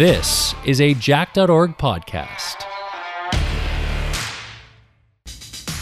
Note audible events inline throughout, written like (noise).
This is a Jack.org podcast.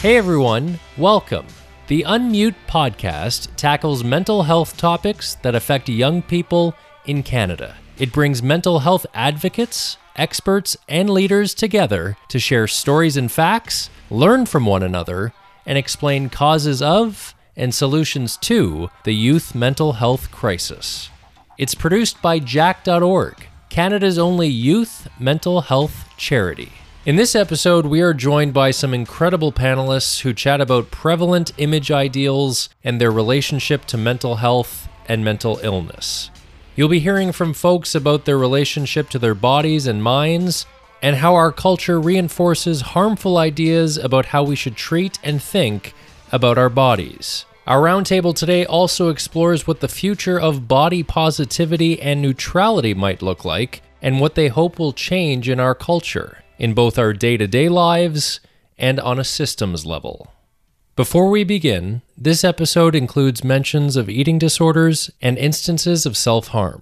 Hey everyone, welcome. The Unmute podcast tackles mental health topics that affect young people in Canada. It brings mental health advocates, experts, and leaders together to share stories and facts, learn from one another, and explain causes of and solutions to the youth mental health crisis. It's produced by Jack.org, Canada's only youth mental health charity. In this episode, we are joined by some incredible panelists who chat about prevalent image ideals and their relationship to mental health and mental illness. You'll be hearing from folks about their relationship to their bodies and minds, and how our culture reinforces harmful ideas about how we should treat and think about our bodies. Our roundtable today also explores what the future of body positivity and neutrality might look like, and what they hope will change in our culture, in both our day to day lives and on a systems level. Before we begin, this episode includes mentions of eating disorders and instances of self harm.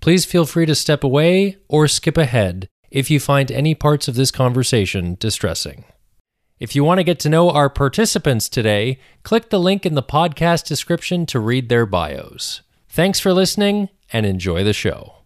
Please feel free to step away or skip ahead if you find any parts of this conversation distressing. If you want to get to know our participants today, click the link in the podcast description to read their bios. Thanks for listening and enjoy the show.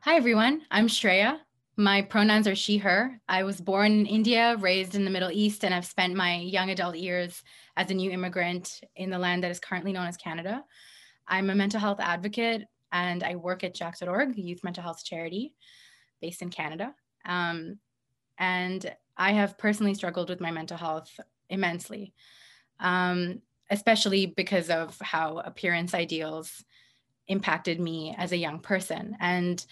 Hi, everyone. I'm Shreya. My pronouns are she, her. I was born in India, raised in the Middle East, and I've spent my young adult years as a new immigrant in the land that is currently known as Canada. I'm a mental health advocate and I work at Jack.org, the youth mental health charity based in Canada. Um, and I have personally struggled with my mental health immensely, um, especially because of how appearance ideals impacted me as a young person. And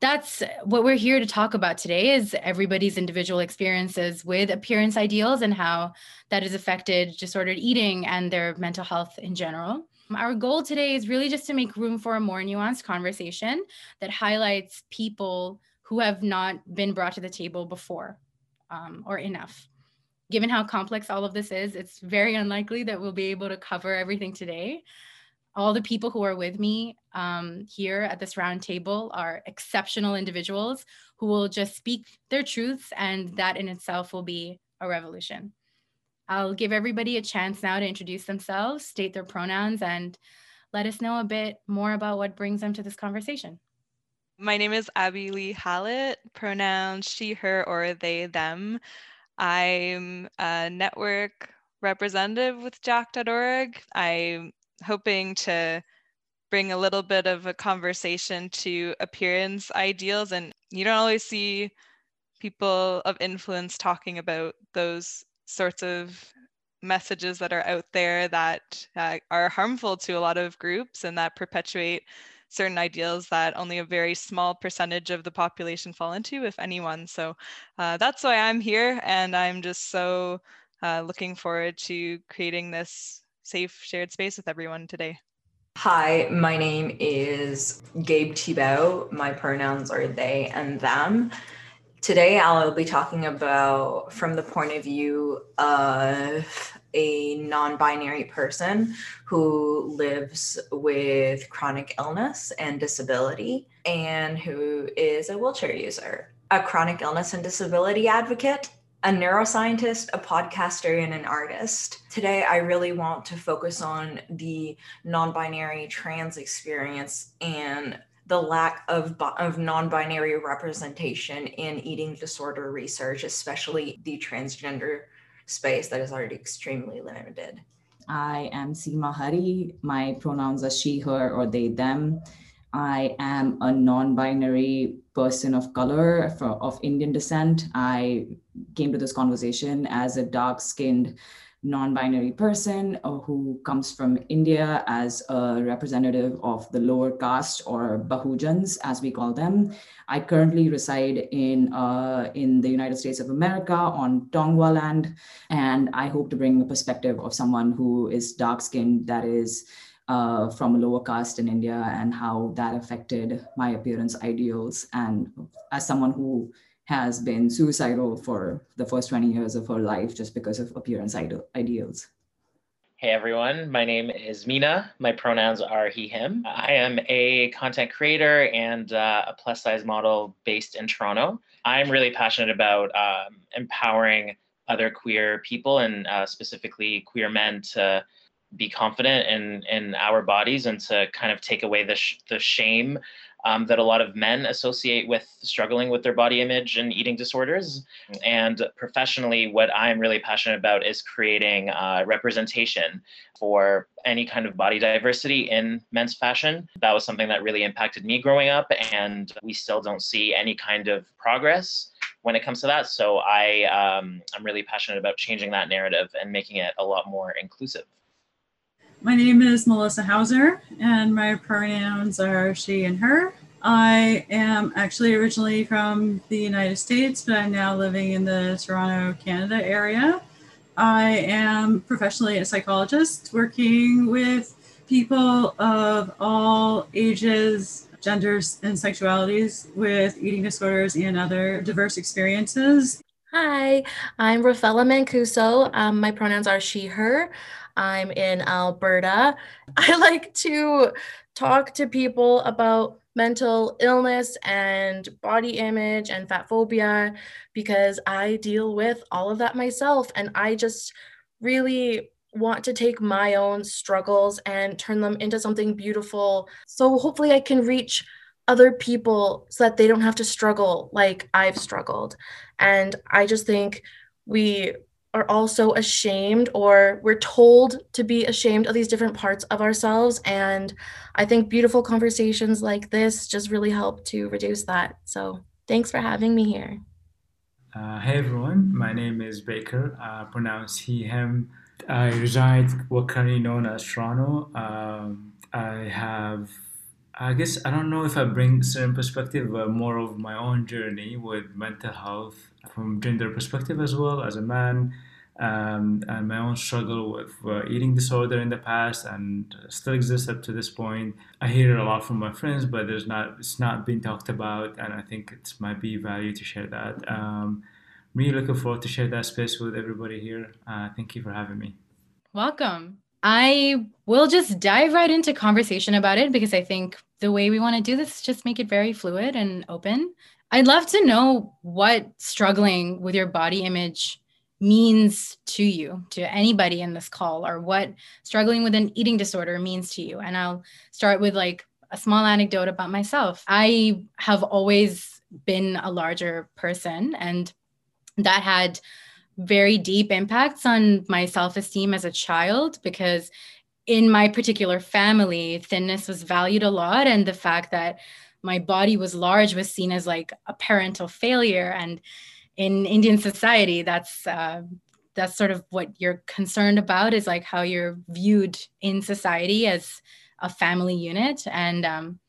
that's what we're here to talk about today is everybody's individual experiences with appearance ideals and how that has affected disordered eating and their mental health in general. Our goal today is really just to make room for a more nuanced conversation that highlights people who have not been brought to the table before um, or enough. Given how complex all of this is, it's very unlikely that we'll be able to cover everything today. All the people who are with me um, here at this round table are exceptional individuals who will just speak their truths, and that in itself will be a revolution. I'll give everybody a chance now to introduce themselves, state their pronouns, and let us know a bit more about what brings them to this conversation. My name is Abby Lee Hallett, pronouns she, her, or they, them. I'm a network representative with Jack.org. I'm hoping to bring a little bit of a conversation to appearance ideals. And you don't always see people of influence talking about those sorts of messages that are out there that uh, are harmful to a lot of groups and that perpetuate certain ideals that only a very small percentage of the population fall into, if anyone. So uh, that's why I'm here. And I'm just so uh, looking forward to creating this safe shared space with everyone today. Hi, my name is Gabe Thibault. My pronouns are they and them. Today, I'll be talking about from the point of view of a non binary person who lives with chronic illness and disability and who is a wheelchair user, a chronic illness and disability advocate, a neuroscientist, a podcaster, and an artist. Today, I really want to focus on the non binary trans experience and the lack of, of non-binary representation in eating disorder research, especially the transgender space that is already extremely limited. I am Seema Hari. My pronouns are she, her, or they, them. I am a non-binary person of color for, of Indian descent. I came to this conversation as a dark-skinned non-binary person uh, who comes from India as a representative of the lower caste or Bahujans, as we call them. I currently reside in uh, in the United States of America on Tongva land, and I hope to bring a perspective of someone who is dark-skinned that is uh, from a lower caste in India and how that affected my appearance ideals. And as someone who has been suicidal for the first 20 years of her life just because of appearance ideals. Hey everyone, my name is Mina. My pronouns are he, him. I am a content creator and uh, a plus size model based in Toronto. I'm really passionate about um, empowering other queer people and uh, specifically queer men to be confident in in our bodies and to kind of take away the sh- the shame um, that a lot of men associate with struggling with their body image and eating disorders. And professionally, what I'm really passionate about is creating uh, representation for any kind of body diversity in men's fashion. That was something that really impacted me growing up, and we still don't see any kind of progress when it comes to that. So I um, I'm really passionate about changing that narrative and making it a lot more inclusive. My name is Melissa Hauser, and my pronouns are she and her. I am actually originally from the United States, but I'm now living in the Toronto, Canada area. I am professionally a psychologist working with people of all ages, genders, and sexualities with eating disorders and other diverse experiences. Hi, I'm Rafaela Mancuso. Um, my pronouns are she, her. I'm in Alberta. (laughs) I like to talk to people about mental illness and body image and fat phobia because I deal with all of that myself. And I just really want to take my own struggles and turn them into something beautiful. So hopefully I can reach other people so that they don't have to struggle like I've struggled. And I just think we are also ashamed or we're told to be ashamed of these different parts of ourselves. And i think beautiful conversations like this just really help to reduce that. So thanks for having me here. Uh, hey everyone. My name is baker. Uh, pronounced he him. I reside what currently known as toronto. Um, i have I guess I don't know if I bring certain perspective, but more of my own journey with mental health from gender perspective as well as a man, um, and my own struggle with uh, eating disorder in the past and still exists up to this point. I hear it a lot from my friends, but there's not it's not being talked about, and I think it might be value to share that. Um, really looking forward to share that space with everybody here. Uh, thank you for having me. Welcome. I will just dive right into conversation about it because I think the way we want to do this is just make it very fluid and open. I'd love to know what struggling with your body image means to you, to anybody in this call, or what struggling with an eating disorder means to you. And I'll start with like a small anecdote about myself. I have always been a larger person, and that had very deep impacts on my self esteem as a child because in my particular family, thinness was valued a lot. And the fact that my body was large was seen as like a parental failure. And in Indian society, that's uh, that's sort of what you're concerned about is like how you're viewed in society as a family unit. And um,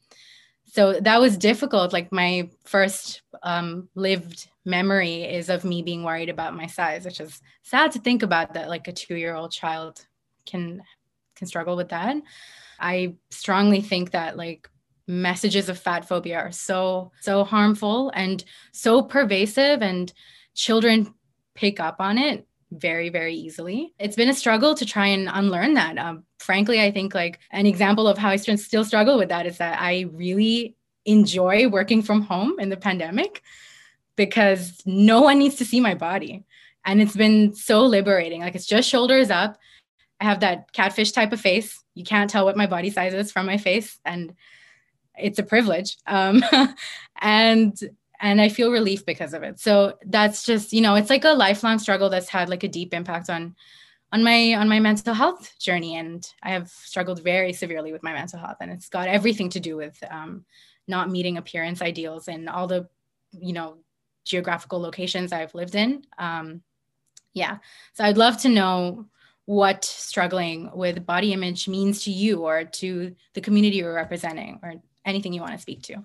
so that was difficult. Like my first um, lived memory is of me being worried about my size, which is sad to think about that like a two year old child can can struggle with that. I strongly think that like messages of fat phobia are so so harmful and so pervasive and children pick up on it very very easily. It's been a struggle to try and unlearn that. Um, frankly i think like an example of how i still struggle with that is that i really enjoy working from home in the pandemic because no one needs to see my body. And it's been so liberating. Like it's just shoulders up i have that catfish type of face. You can't tell what my body size is from my face and it's a privilege. Um, (laughs) and and i feel relief because of it. So that's just you know it's like a lifelong struggle that's had like a deep impact on on my on my mental health journey. And i have struggled very severely with my mental health and it's got everything to do with um, not meeting appearance ideals and all the you know geographical locations i've lived in. Um, yeah. So i'd love to know what struggling with body image means to you or to the community you're representing or anything you want to speak to.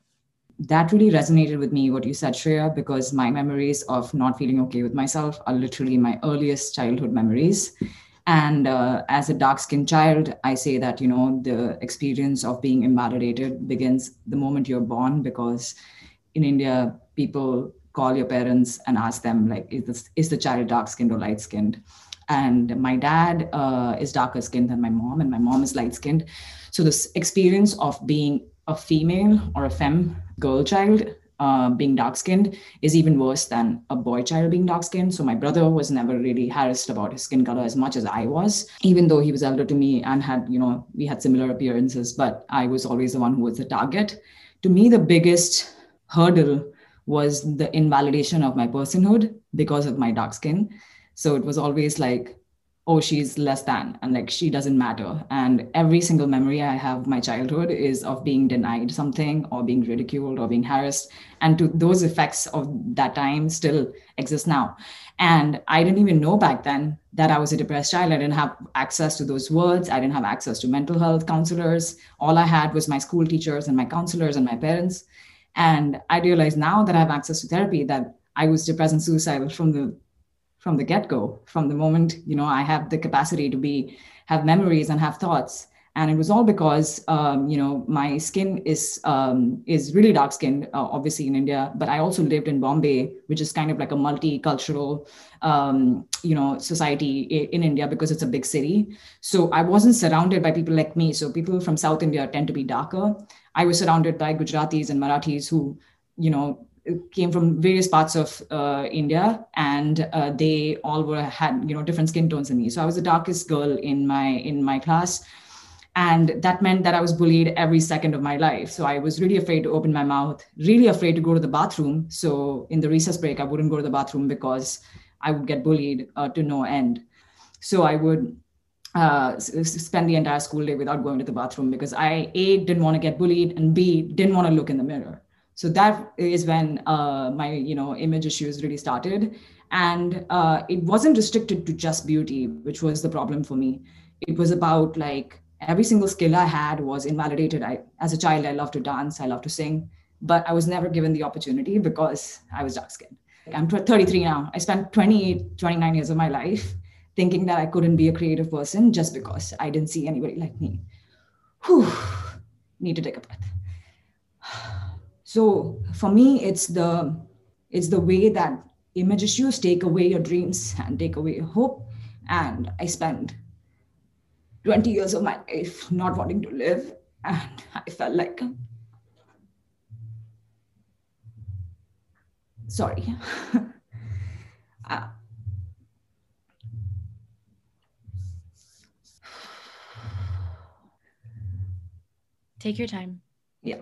That really resonated with me, what you said, Shreya, because my memories of not feeling okay with myself are literally my earliest childhood memories. And uh, as a dark skinned child, I say that, you know, the experience of being invalidated begins the moment you're born, because in India, people call your parents and ask them, like, is, this, is the child dark skinned or light skinned? And my dad uh, is darker skinned than my mom and my mom is light skinned so this experience of being a female or a femme girl child uh, being dark skinned is even worse than a boy child being dark skinned. So my brother was never really harassed about his skin color as much as I was, even though he was elder to me and had, you know, we had similar appearances, but I was always the one who was the target. To me, the biggest hurdle was the invalidation of my personhood because of my dark skin. So it was always like, oh, she's less than, and like she doesn't matter. And every single memory I have my childhood is of being denied something or being ridiculed or being harassed. And to those effects of that time still exist now. And I didn't even know back then that I was a depressed child. I didn't have access to those words. I didn't have access to mental health counselors. All I had was my school teachers and my counselors and my parents. And I realize now that I have access to therapy that I was depressed and suicidal from the from the get-go, from the moment, you know, I have the capacity to be have memories and have thoughts. And it was all because, um, you know, my skin is um, is really dark skinned, uh, obviously in India, but I also lived in Bombay, which is kind of like a multicultural, um, you know, society in India because it's a big city. So I wasn't surrounded by people like me. So people from South India tend to be darker. I was surrounded by Gujaratis and Marathis who, you know, came from various parts of uh, India, and uh, they all were had you know different skin tones than me. So I was the darkest girl in my in my class, and that meant that I was bullied every second of my life. So I was really afraid to open my mouth, really afraid to go to the bathroom. So in the recess break, I wouldn't go to the bathroom because I would get bullied uh, to no end. So I would uh, spend the entire school day without going to the bathroom because I a didn't want to get bullied and b didn't want to look in the mirror. So that is when uh, my you know image issues really started, and uh, it wasn't restricted to just beauty, which was the problem for me. It was about like every single skill I had was invalidated. I as a child I loved to dance, I loved to sing, but I was never given the opportunity because I was dark skinned. I'm 33 now. I spent 28, 29 years of my life thinking that I couldn't be a creative person just because I didn't see anybody like me. Whew, need to take a breath. So for me, it's the it's the way that image issues take away your dreams and take away your hope. And I spent 20 years of my life not wanting to live. And I felt like sorry. uh, (laughs) Take your time. Yeah.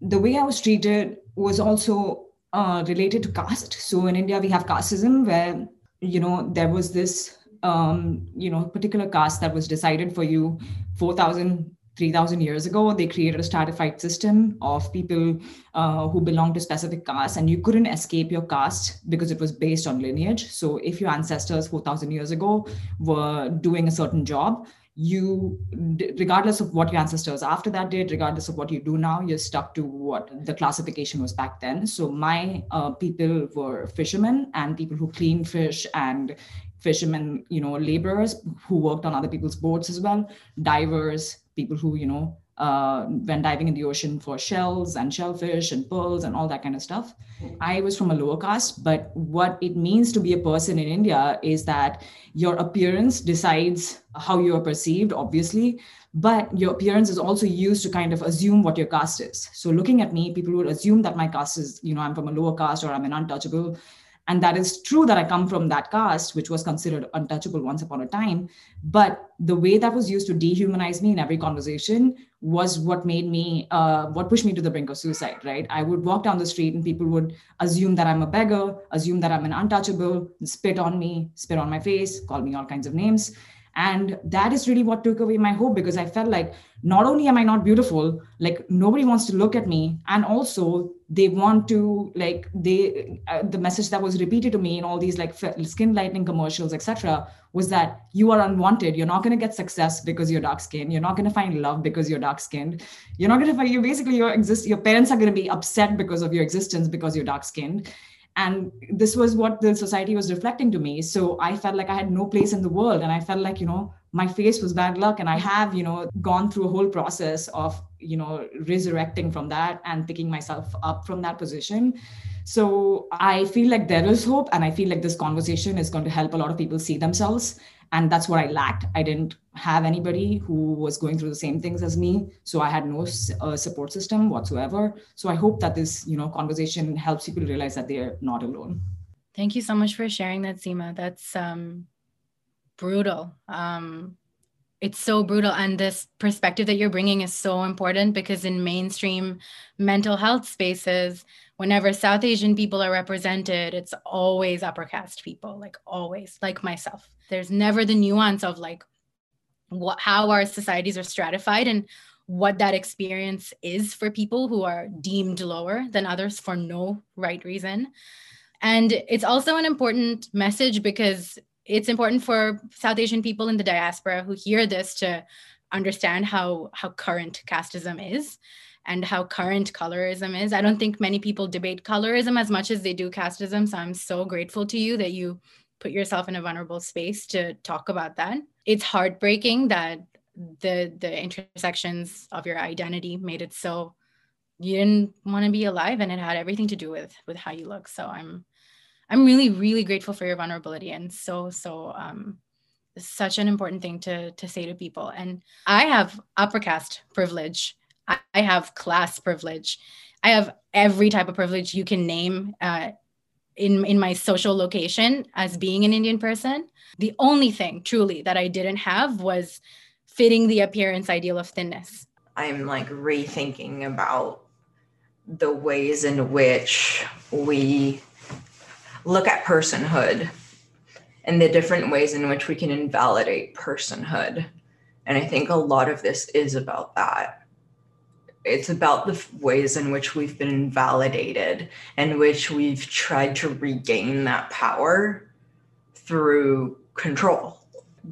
The way I was treated was also uh, related to caste. So in India, we have casteism where, you know, there was this, um, you know, particular caste that was decided for you 4,000, 3,000 years ago. They created a stratified system of people uh, who belong to specific castes, and you couldn't escape your caste because it was based on lineage. So if your ancestors 4,000 years ago were doing a certain job, you regardless of what your ancestors after that did regardless of what you do now you're stuck to what the classification was back then. So my uh, people were fishermen and people who clean fish and fishermen you know laborers who worked on other people's boats as well divers people who you know uh, when diving in the ocean for shells and shellfish and pearls and all that kind of stuff. I was from a lower caste, but what it means to be a person in India is that your appearance decides how you are perceived, obviously, but your appearance is also used to kind of assume what your caste is. So looking at me, people would assume that my caste is, you know, I'm from a lower caste or I'm an untouchable and that is true that I come from that caste, which was considered untouchable once upon a time. But the way that was used to dehumanize me in every conversation was what made me, uh, what pushed me to the brink of suicide, right? I would walk down the street and people would assume that I'm a beggar, assume that I'm an untouchable, spit on me, spit on my face, call me all kinds of names. And that is really what took away my hope because I felt like not only am I not beautiful, like nobody wants to look at me. And also, they want to, like, they, uh, the message that was repeated to me in all these like skin lightening commercials, etc., was that you are unwanted. You're not going to get success because you're dark skinned. You're not going to find love because you're dark skinned. You're not going to find, you basically, your exist, your parents are going to be upset because of your existence because you're dark skinned and this was what the society was reflecting to me. So i felt like i had no place in the world. And i felt like you know my face was bad luck and i have you know gone through a whole process of you know resurrecting from that and picking myself up from that position. So i feel like there is hope and i feel like this conversation is going to help a lot of people see themselves. And that's what i lacked. I didn't have anybody who was going through the same things as me. So i had no uh, support system whatsoever. So i hope that this you know conversation helps people realize that they're not alone. Thank you so much for sharing that seema. That's um brutal. Um it's so brutal. And this perspective that you're bringing is so important because in mainstream mental health spaces whenever south asian people are represented it's always upper caste people like always like myself. There's never the nuance of like what how our societies are stratified and what that experience is for people who are deemed lower than others for no right reason. And it's also an important message because it's important for South Asian people in the diaspora who hear this to understand how how current casteism is and how current colorism is. I don't think many people debate colorism as much as they do casteism. So I'm so grateful to you that you put yourself in a vulnerable space to talk about that. It's heartbreaking that the the intersections of your identity made it so you didn't want to be alive and it had everything to do with with how you look. So I'm I'm really, really grateful for your vulnerability and so, so um, such an important thing to to say to people. And I have upper caste privilege. I, have class privilege. I have every type of privilege you can name uh, in in my social location as being an Indian person. The only thing truly that I didn't have was fitting the appearance ideal of thinness. I'm like rethinking about the ways in which we look at personhood and the different ways in which we can invalidate personhood. And I think a lot of this is about that. It's about the ways in which we've been invalidated and which we've tried to regain that power through control.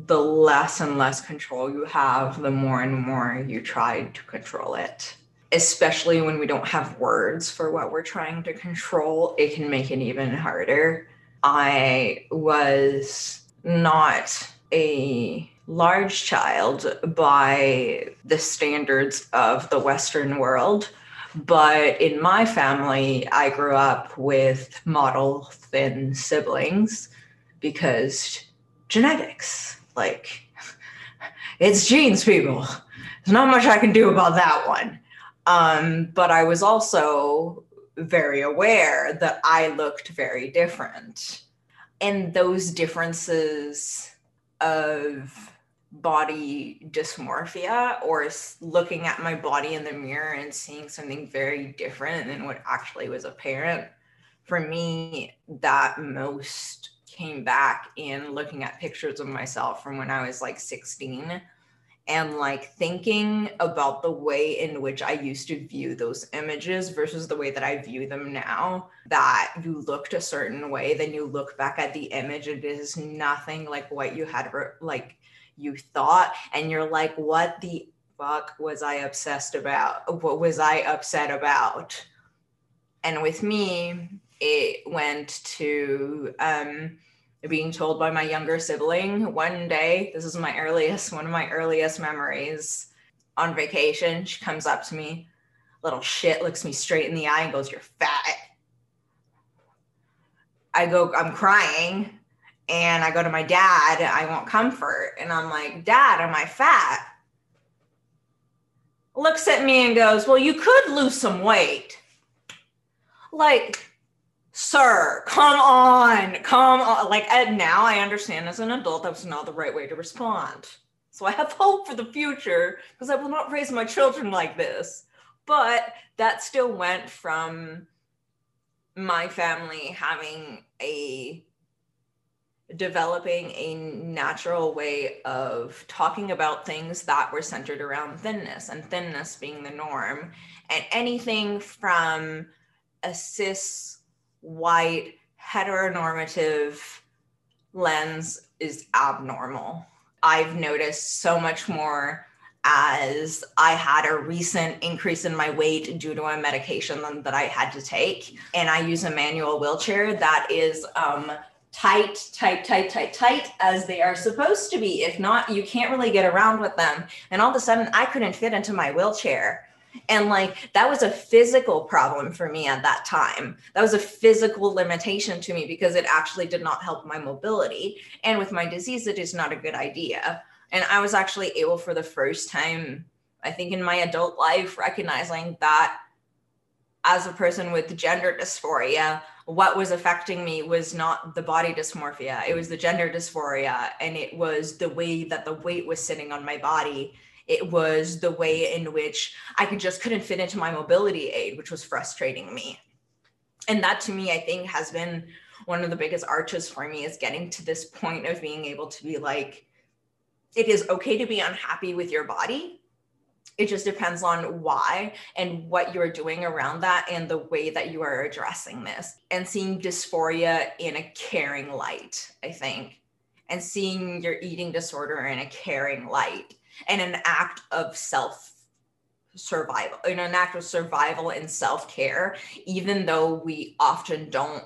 The less and less control you have, the more and more you try to control it especially when we don't have words for what we're trying to control, it can make it even harder. I was not a large child by the standards of the Western world. But in my family, I grew up with model thin siblings because genetics, like, (laughs) it's genes, people. There's not much I can do about that one. Um, but I was also very aware that I looked very different. And those differences of body dysmorphia or looking at my body in the mirror and seeing something very different than what actually was apparent for me that most came back in looking at pictures of myself from when I was like 16 and like thinking about the way in which I used to view those images versus the way that I view them now, that you looked a certain way, then you look back at the image, it is nothing like what you had like you thought, and you're like, what the fuck was I obsessed about? What was I upset about? And with me, it went to um being told by my younger sibling one day this is my earliest one of my earliest memories on vacation she comes up to me little shit looks me straight in the eye and goes you're fat i go i'm crying and i go to my dad i want comfort and i'm like dad am i fat? Looks at me and goes well you could lose some weight. Like sir, come on, come on. Like now I understand as an adult that was not the right way to respond. So I have (laughs) hope for the future because I will not raise my children like this. But that still went from my family having a developing a natural way of talking about things that were centered around thinness and thinness being the norm and anything from a cis white heteronormative lens is abnormal. I've noticed so much more as I had a recent increase in my weight due to a medication that I had to take. And I use a manual wheelchair that is um, tight, tight, tight, tight, tight as they are supposed to be. If not, you can't really get around with them. And all of a sudden, I couldn't fit into my wheelchair. And like that was a physical problem for me at that time. That was a physical limitation to me because it actually did not help my mobility. And with my disease, it is not a good idea. And I was actually able for the first time, I think in my adult life, recognizing that as a person with gender dysphoria, what was affecting me was not the body dysmorphia, it was the gender dysphoria. And it was the way that the weight was sitting on my body. It was the way in which I could just couldn't fit into my mobility aid, which was frustrating me. And that to me, I think has been one of the biggest arches for me is getting to this point of being able to be like, it is okay to be unhappy with your body. It just depends on why and what you're doing around that and the way that you are addressing this. And seeing dysphoria in a caring light i think. And seeing your eating disorder in a caring light and an act of self survival in an act of survival and self-care even though we often don't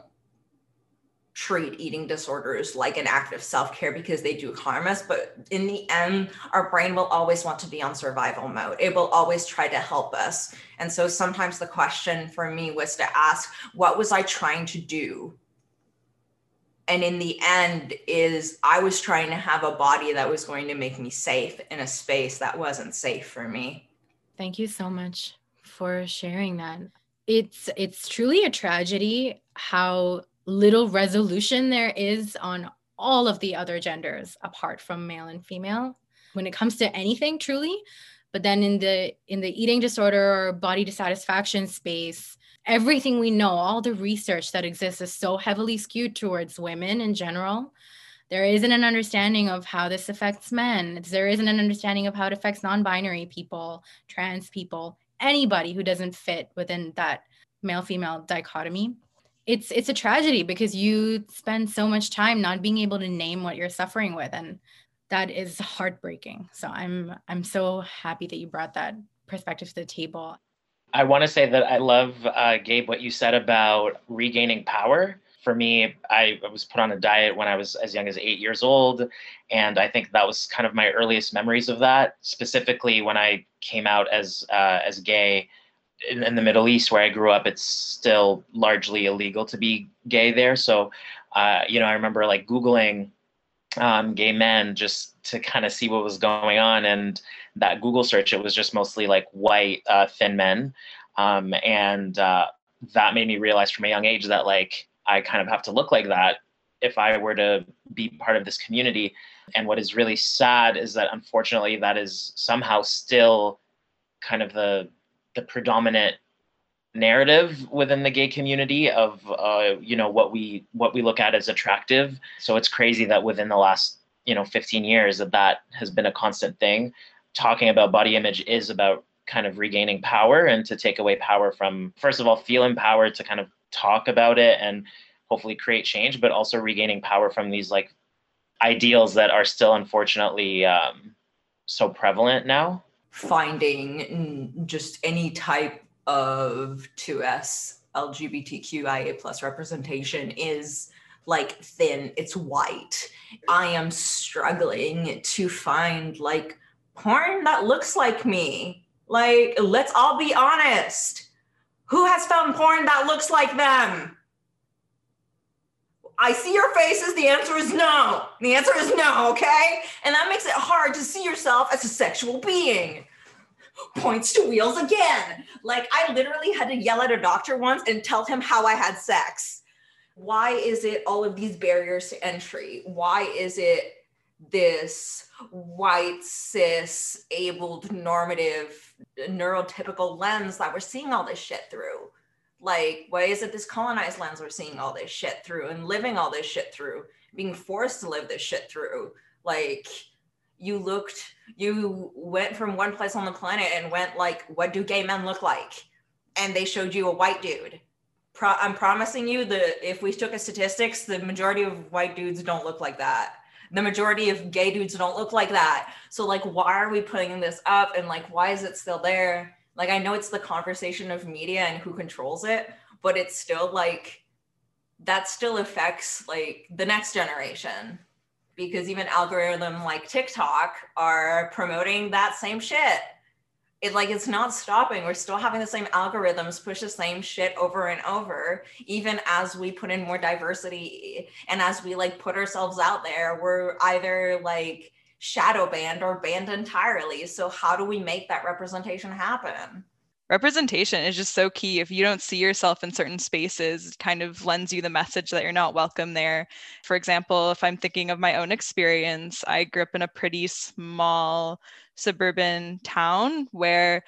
treat eating disorders like an act of self-care because they do harm us. But in the end our brain will always want to be on survival mode. It will always try to help us. And so sometimes the question for me was to ask what was i trying to do and in the end is i was trying to have a body that was going to make me safe in a space that wasn't safe for me. Thank you so much for sharing that. It's it's truly a tragedy how little resolution there is on all of the other genders apart from male and female when it comes to anything truly. But then in the in the eating disorder or body dissatisfaction space everything we know all the research that exists is so heavily skewed towards women in general. There isn't an understanding of how this affects men. There isn't an understanding of how it affects non-binary people trans people anybody who doesn't fit within that male female dichotomy. It's it's a tragedy because you spend so much time not being able to name what you're suffering with and that is heartbreaking. So i'm i'm so happy that you brought that perspective to the table i want to say that i love uh, gabe what you said about regaining power for me I, was put on a diet when i was as young as eight years old and i think that was kind of my earliest memories of that specifically when i came out as uh, as gay in, in, the Middle East where I grew up, it's still largely illegal to be gay there. So, uh, you know, I remember like Googling um, gay men just to kind of see what was going on. And that Google search, it was just mostly like white, uh, thin men. Um, and uh, that made me realize from a young age that like I kind of have to look like that if I were to be part of this community. And what is really sad is that unfortunately that is somehow still kind of the the predominant narrative within the gay community of uh, you know what we what we look at as attractive. So it's crazy that within the last you know 15 years that that has been a constant thing. Talking about body image is about kind of regaining power and to take away power from first of all feel empowered to kind of talk about it and hopefully create change but also regaining power from these like ideals that are still unfortunately um, so prevalent now. Finding just any type of 2S LGBTQIA plus representation is like thin, it's white. I am struggling to find like porn that looks like me. Like, let's all be honest. Who has found porn that looks like them? I see your faces. The answer is no. The answer is no, okay? And that makes it hard to see yourself as a sexual being. Points to wheels again. Like, I literally had to yell at a doctor once and tell him how I had sex. Why is it all of these barriers to entry? Why is it this white, cis, abled, normative, neurotypical lens that we're seeing all this shit through? Like, why is it this colonized lens we're seeing all this shit through and living all this shit through, being forced to live this shit through? Like, you looked, you went from one place on the planet and went like, what do gay men look like? And they showed you a white dude. Pro- I'm promising you that if we took a statistics, the majority of white dudes don't look like that. The majority of gay dudes don't look like that. So like, why are we putting this up? And like, why is it still there? Like I know it's the conversation of media and who controls it, but it's still like that still affects like the next generation because even algorithm like TikTok are promoting that same shit. It like it's not stopping. We're still having the same algorithms push the same shit over and over, even as we put in more diversity and as we like put ourselves out there, we're either like shadow banned or banned entirely. So how do we make that representation happen? Representation is just so key if you don't see yourself in certain spaces it kind of lends you the message that you're not welcome there for example if i'm thinking of my own experience i grew up in a pretty small suburban town where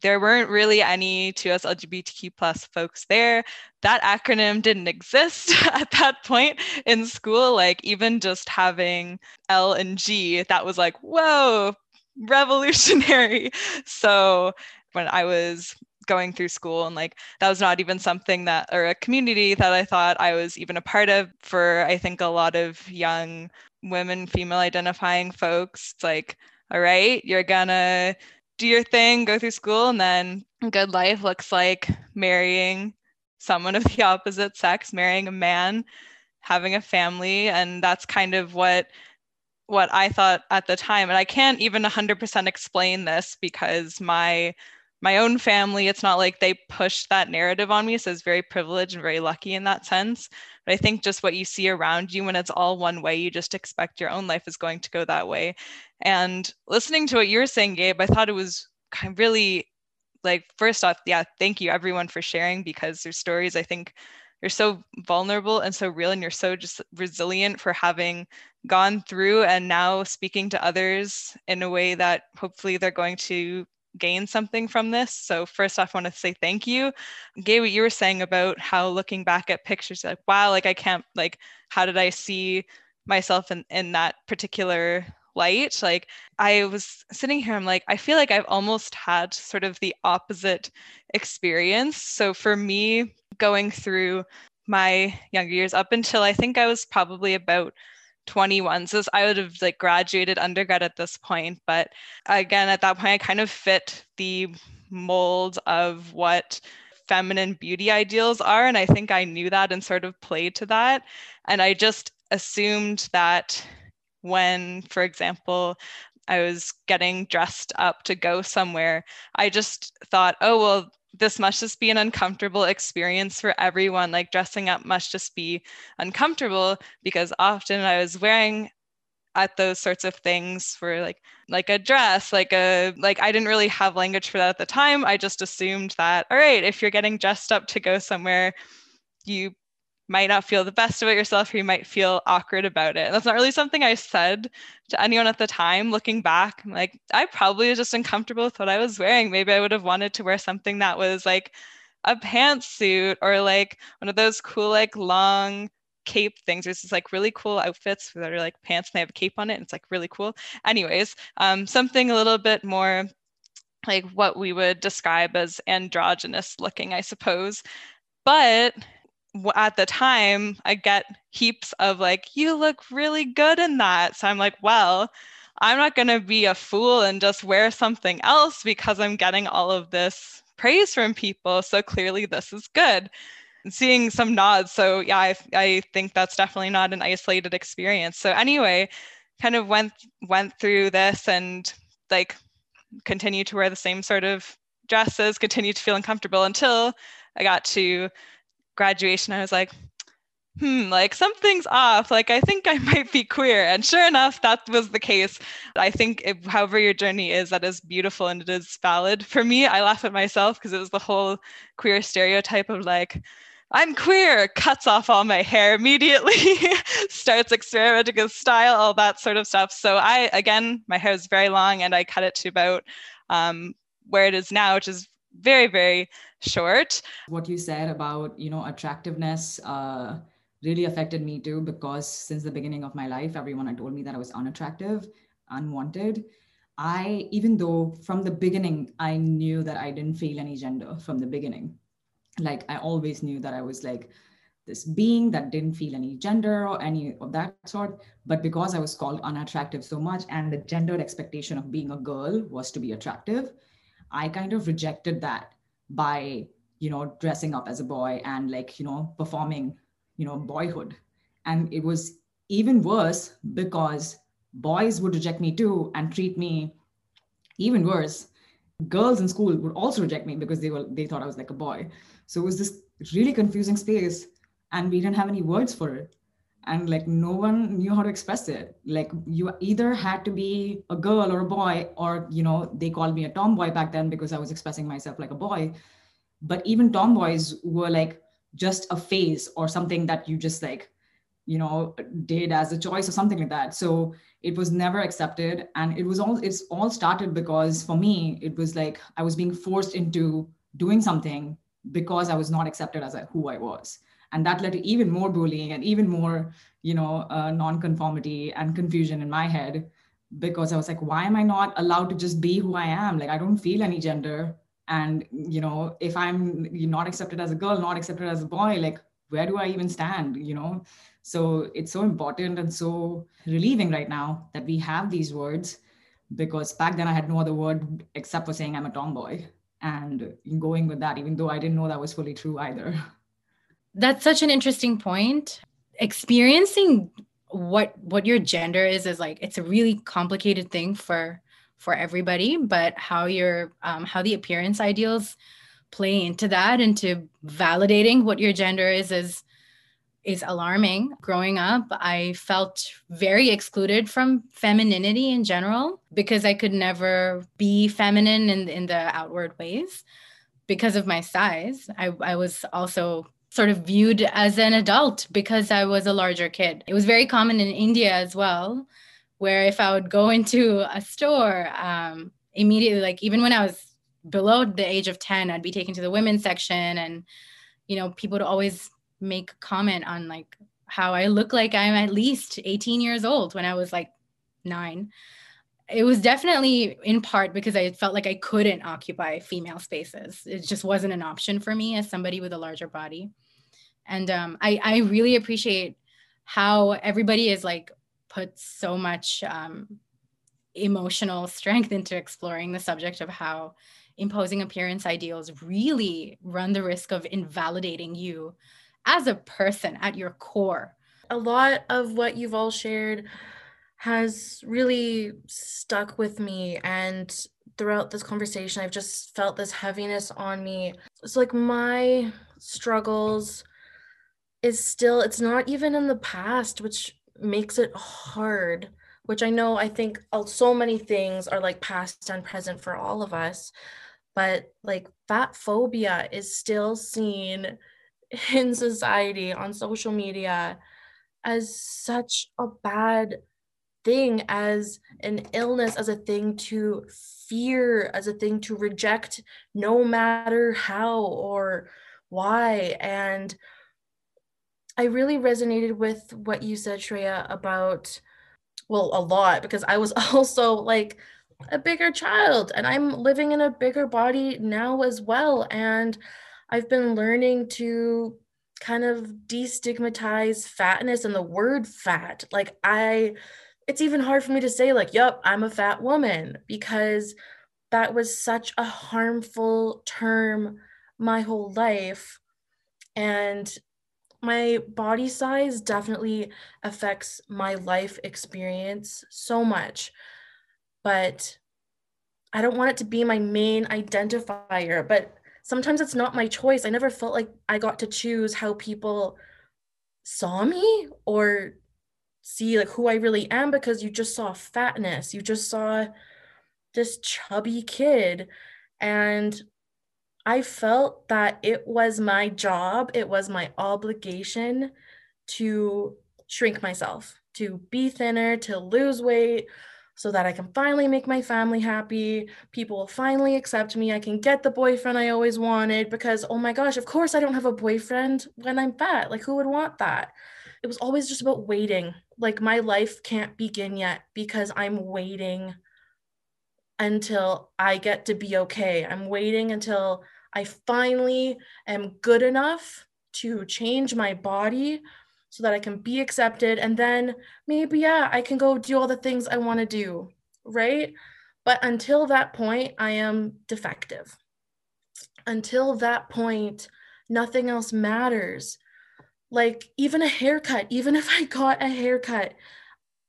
there weren't really any 2S LGBTQ plus folks there. That acronym didn't exist (laughs) at that point in school. Like even just having L and G, that was like, whoa, revolutionary. (laughs) So when I was going through school and like that was not even something that or a community that I thought I was even a part of for I think a lot of young women female identifying folks. It's like all right you're gonna do your thing go through school and then good life looks like marrying someone of the (laughs) opposite sex marrying a man having a family and that's kind of what what I thought at the time. And I can't even 100% explain this because my my own family, it's not like they push that narrative on me. So it's very privileged and very lucky in that sense. But I think just what you see around you when it's all one way, you just expect your own life is going to go that way. And listening to what you were saying, Gabe, I thought it was kind of really like, first off, yeah, thank you everyone for sharing because their stories, I think, you're so vulnerable and so real and you're so just resilient for having gone through and now speaking to others in a way that hopefully they're going to gain something from this. So first off, I want to say thank you. Gabe, what you were saying about how looking back at pictures, like, wow, like I can't, like, how did I see myself in, in that particular light? Like I was sitting here, I'm like, I feel like I've almost had sort of the opposite experience. So for me, going through my younger years up until I think I was probably about 21 so i would have like graduated undergrad at this point but again at that point i kind of fit the mold of what feminine beauty ideals are and i think i knew that and sort of played to that and i just assumed that when for example i was getting dressed up to go somewhere i just thought oh well this must just be an uncomfortable experience for everyone. Like dressing up must just be uncomfortable because often I was wearing at those sorts of things for like like a dress like a like i didn't really have language for that at the time i just assumed that all right if you're getting dressed up to go somewhere you might not feel the best about yourself or you might feel awkward about it. And that's not really something I said to anyone at the time. Looking back, I'm like, I probably was just uncomfortable with what I was wearing. Maybe I would have wanted to wear something that was like a pantsuit or like one of those cool, like long cape things. There's just like really cool outfits that are like pants and they have a cape on it. And it's like really cool. Anyways, um, something a little bit more like what we would describe as androgynous looking, I suppose. But at the time I get heaps of like, you look really good in that. So I'm like, well, I'm not going to be a fool and just wear something else because I'm getting all of this praise from people. So clearly this is good. And seeing some nods. So yeah, I, I think that's definitely not an isolated experience. So anyway, kind of went went through this and like continued to wear the same sort of dresses, continued to feel uncomfortable until I got to graduation, I was like, hmm, like something's off. Like, I think I (laughs) might be queer. And sure enough, that was the case. I think, however, your journey is, that is beautiful and it is valid. For me, I laugh at myself because it was the whole queer stereotype of like, I'm queer, cuts off all my hair immediately, (laughs) starts experimenting with style, all that sort of stuff. So, I, again, my hair is very long and I cut it to about um, where it is now, which is very, very short. What you said about, you know, attractiveness uh, really affected me too, because since the beginning of my life, everyone had told me that I was unattractive, unwanted. I, even though from the beginning, I knew that I didn't feel any gender from the beginning. Like I always knew that I was like this being that didn't feel any gender or any of that sort. But because I was called unattractive so much and the gendered expectation of being a girl was to be attractive, I kind of rejected that by, you know, dressing up as a boy and like, you know, performing, you know, boyhood. And it was even worse because boys would reject me too and treat me even worse. Girls in school would also reject me because they were they thought I was like a boy. So it was this really confusing space, and we didn't have any words for it and like no one knew how to express it. Like you either had to be a girl or a boy or you know they called me a tomboy back then because i was expressing myself like a boy. But even tomboys were like just a phase or something that you just like you know did as a choice or something like that. So it was never accepted. And it was all it's all started because for me it was like i was being forced into doing something because i was not accepted as a, who i was and that led to even more bullying and even more you know uh, non-conformity and confusion in my head because i was like why am i not allowed to just be who i am? Like i don't feel any gender. And you know if i'm not accepted as a girl not accepted as a boy like where do i even stand you know? So it's so important and so relieving right now that we have these words because back then i had no other word except for saying i'm a tomboy and going with that even though i didn't know that was fully true either (laughs) That's such an interesting point. Experiencing what what your gender is is like it's a really complicated thing for for everybody, but how your um, how the appearance ideals play into that into validating what your gender is is is alarming. Growing up, I felt very excluded from femininity in general because I could never be feminine in, in the outward ways because of my size. I, I was also sort of viewed as an adult because I was a larger kid. It was very common in India as well, where if I would go (laughs) into a store, um, immediately, like even when I was below the age of 10, I'd be taken to the women's section and, you know, people would always make comment on like how I look like I'm at least 18 years old when I was like nine it was definitely in part because I felt like I couldn't occupy female spaces. It just wasn't an option for me as somebody with a larger body. And um, I, I really appreciate how everybody is like put so much um, emotional strength into exploring the subject of how imposing appearance ideals really run the risk of invalidating you as a person at your core. A lot of what you've all shared has really stuck with me and throughout this conversation i've just felt this heaviness on me it's like my struggles is still it's not even in the past which makes it hard which i know i think uh, so many things are like past and present for all of us but like fat phobia is still seen (laughs) in society on social media as such a bad thing as an illness, as a thing to fear, as a thing to reject, no matter how or why. And I really resonated with what you said, Shreya, about, well, a lot, because I was (laughs) also like a bigger child and I'm living in a bigger body now as well. And I've been learning to kind of destigmatize fatness and the word fat. Like, I, it's even hard for me to say like yep i'm a fat woman because that was such a harmful term my whole life and my body size definitely affects my life experience so much but i don't want it to be my main identifier but sometimes it's not my choice i never felt like i got to choose how people saw me or see like who I really am because you just saw fatness. You just saw this chubby kid. And I felt that it was my job, it was my obligation to shrink myself, to be thinner, to lose weight so that I can finally make my family happy. People will finally accept me. I can get the boyfriend I always wanted because, oh my gosh, of course I don't have a boyfriend when I'm fat. Like, who would want that? It was always just about waiting like my life can't begin yet because I'm waiting until I get to be okay. I'm waiting until I finally am good enough to change my body so that I can be accepted. And then maybe, yeah, I can go do all the things I want to do. Right. But until that point, I am defective. Until that point, nothing else matters like even a haircut, even if I got a haircut,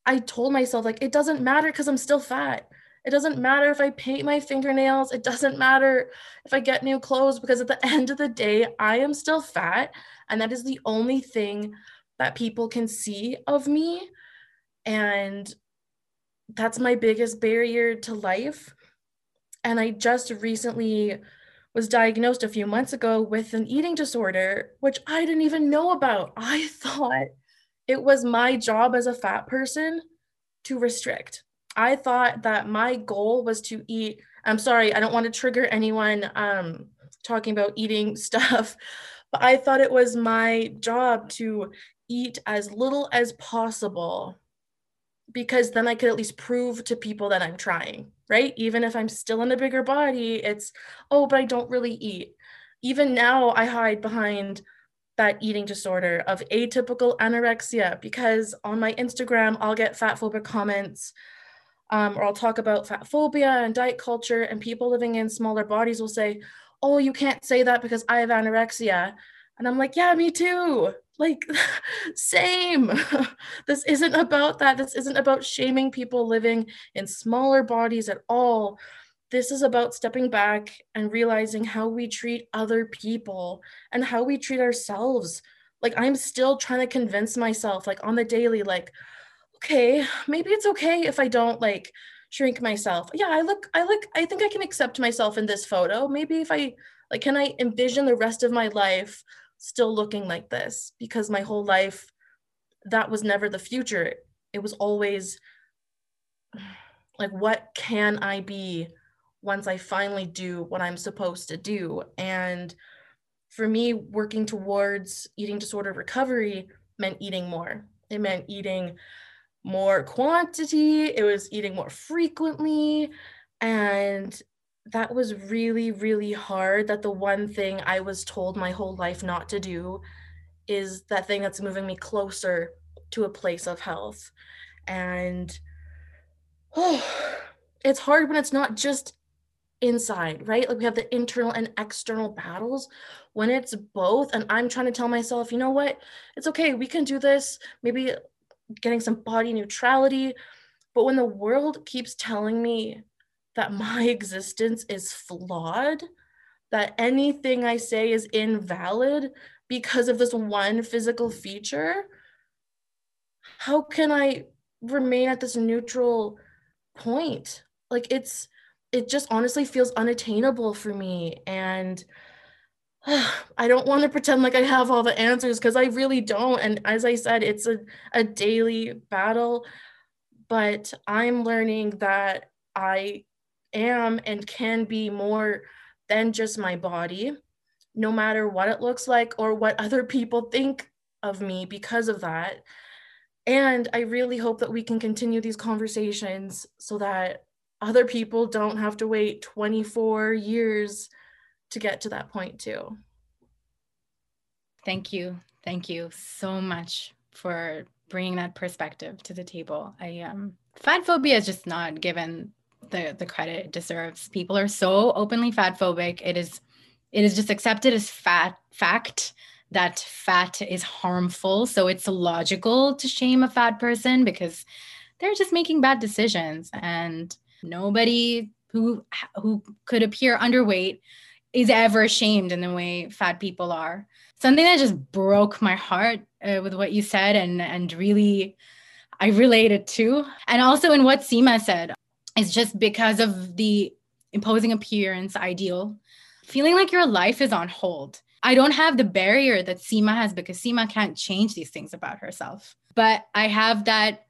I told myself like it doesn't matter because I'm still fat. It doesn't matter if I paint my fingernails. It doesn't matter if I get new clothes because at the (laughs) end of the day, I am still fat. And that is the only thing that people can see of me. And that's my biggest barrier to life. And I just recently was diagnosed a few months ago with an eating disorder, which I didn't even know about. I (laughs) thought it was my job as a fat person to restrict. I thought that my goal was to eat. I'm sorry, I don't want to trigger anyone um, talking about eating (laughs) stuff, but I thought it was my job to eat as little as possible because then I could at least prove to people that I'm trying, right? Even if I'm still in a bigger body, it's, oh, but I don't really eat. Even now, I hide behind that eating disorder of atypical anorexia because on my Instagram, I'll get fat phobic comments um, or I'll talk about fat phobia and diet culture, and people living in smaller bodies will say, Oh, you can't say that because I have anorexia. And I'm like, Yeah, me too. Like, (laughs) same. (laughs) this isn't about that. This isn't about shaming people living in smaller bodies at all. This is about stepping back and realizing how we treat other people and how we treat ourselves. Like, I'm still trying to convince myself, like, on the daily, like, okay, maybe it's okay if I don't like shrink myself. Yeah, I look, I look, I think I can accept myself in this photo. Maybe if I like, can I envision the rest of my life still looking like this? Because my whole life, that was never the future. It was always (sighs) like, what can I be once I finally do what I'm supposed to do? And for me, working towards eating disorder recovery meant eating more. It meant eating more quantity, it was eating more frequently. And that was really, really hard. That the one thing I was told my whole life not to do is that thing that's moving me closer to a place of health. And oh, it's hard when it's not just inside, right? Like we have the internal and external battles. When it's both, and I'm trying to tell myself, you know what? It's okay. We can do this. Maybe getting some body neutrality. But when the world keeps telling me that my (laughs) existence is flawed, that anything I say is invalid because of this one physical feature, how can I remain at this neutral point? Like it's, it just honestly feels unattainable for me. And (sighs) I don't want to pretend like I have all the answers because I really don't. And as I said, it's a, a daily battle, but I'm learning that I am and can be more than just my body, no matter what it looks like or what other people think of me because of that. And I really hope that we can continue these conversations so that other people don't have to wait 24 years to get to that point too. Thank you. Thank you so much for bringing that perspective to the table. I um fat phobia is just not given the the credit it deserves. People are so openly fat phobic. It is it is just accepted as fat fact that fat is harmful. So it's logical to shame a fat person because they're just making bad decisions and nobody who who could appear underweight is ever shamed in the way fat people are. Something that just broke my heart uh, with what you said and and really I related to. And also in what Seema said, it's just because of the imposing appearance ideal, feeling like your life is on hold. I don't have the barrier that Seema has because Seema can't change these things about herself. But I have that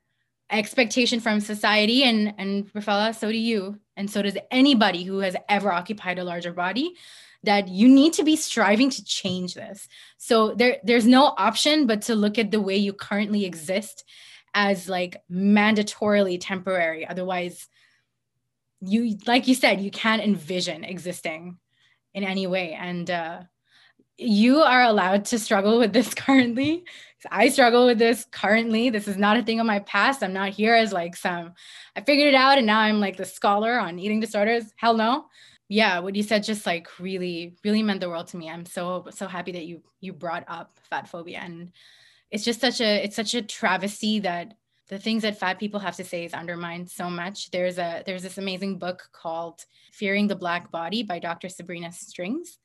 expectation from society and and Rafaela, so do you and so does anybody who has ever occupied a larger body that you need to be striving to change this. So there there's no option but to look at the way you currently exist as like mandatorily temporary. Otherwise you like you said you can't envision existing in any way. And uh you are allowed to struggle with this (laughs) currently. I struggle with this currently. This is not a thing of my past. I'm not here as like some, I figured it out and now I'm like the scholar on eating disorders. Hell no. yeah, what you said just like really, really meant the world to me. I'm so so happy that you you brought up fat phobia, and it's just such a it's such a travesty that the things that fat people have to say is undermined so much. There's a there's this amazing book called Fearing the Black Body by Dr. Sabrina Strings,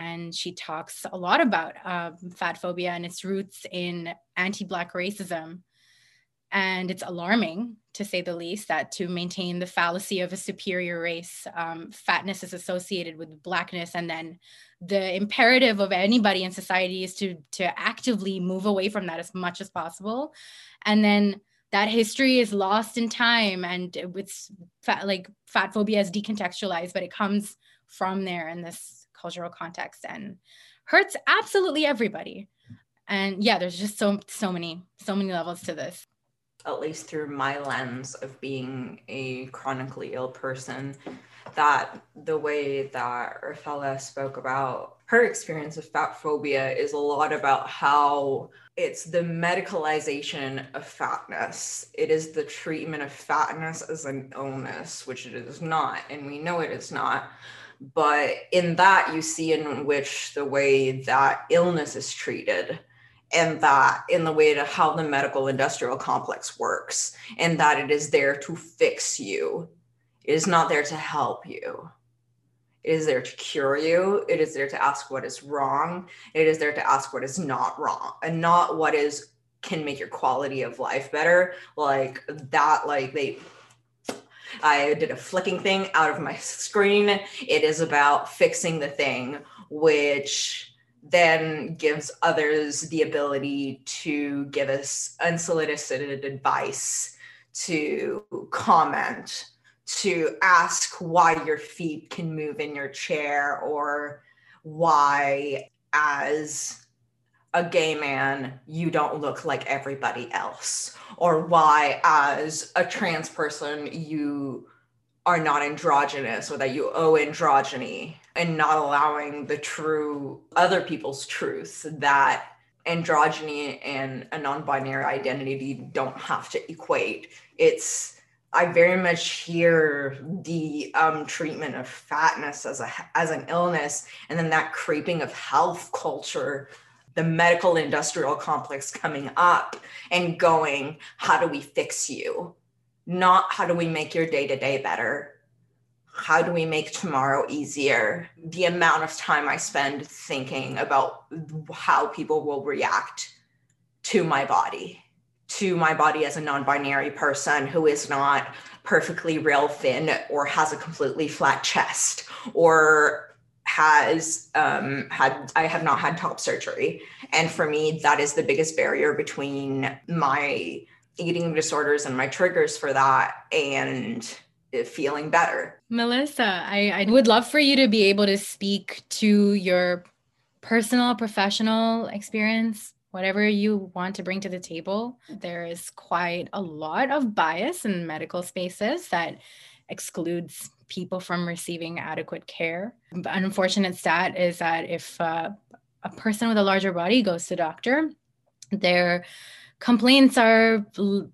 and she talks a lot about um, fat phobia and its roots in anti-black racism and it's alarming, to say the least, that to maintain the fallacy of a superior race, um, fatness is associated with blackness. And then the imperative of anybody in society is to, to actively move away from that as much as possible. And then that history is lost in time and it's fat, like fat phobia is decontextualized, but it comes from there in this cultural context and hurts absolutely everybody. And yeah, there's just so so many so many levels to this at least through my lens of being a chronically ill person, that the way that Rafaela spoke about her experience of fat phobia is a lot about how it's the medicalization of fatness. It is the treatment of fatness as an illness, which it is not, and we know it is not. But in that, you see in which the way that illness is treated and that in the way to how the medical industrial complex works and that it is there to fix you. It is not there to help you. It is there to cure you. It is there to ask what is wrong. It is there to ask what is not wrong and not what is can make your quality of life better. Like that like they I did a flicking thing out of my screen. It is about fixing the thing, which then gives others the ability to give us unsolicited advice, to comment, to ask why your feet can move in your chair or why, as a gay man, you don't look like everybody else, or why, as a trans person, you are not androgynous or that you owe androgyny and not allowing the true other people's truth that androgyny and a non-binary identity don't have to equate. It's i very much hear the um, treatment of fatness as a as an illness and then that creeping of health culture the medical industrial complex coming up and going how do we fix you not how do we make your day to day better how do we make tomorrow easier? The amount of time I spend thinking about how people will react to my body, to my body as a non binary person who is not perfectly rail thin or has a completely flat chest or has um, had I have not had top surgery, and for me that is the biggest barrier between my eating disorders and my triggers for that and feeling better. Melissa, I, I would love for you to be able to speak to your personal, professional experience, whatever you want to bring to the table. There is quite a lot of bias in medical spaces that excludes people from receiving adequate care. An unfortunate stat is that if uh, a person with a larger body goes to doctor, their complaints are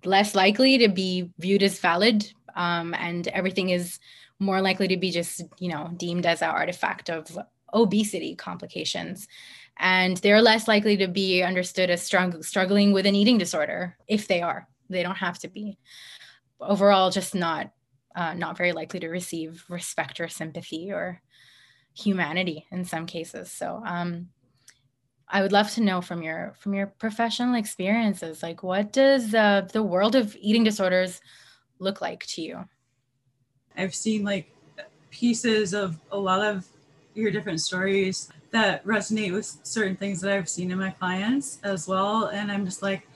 less likely to be viewed as valid um, and everything is more likely to be just you know deemed as an artifact of obesity complications. And they're less likely to be understood as struggling with an eating disorder if they are. They don't have to be. Overall just not uh, not very likely to receive respect or sympathy or humanity in some cases so um, i would love to know from your from your professional experiences like what does uh, the world of eating disorders look like to you? I've seen like pieces of a lot of your different stories that resonate with certain things that I've seen in my clients as well. And I'm just like,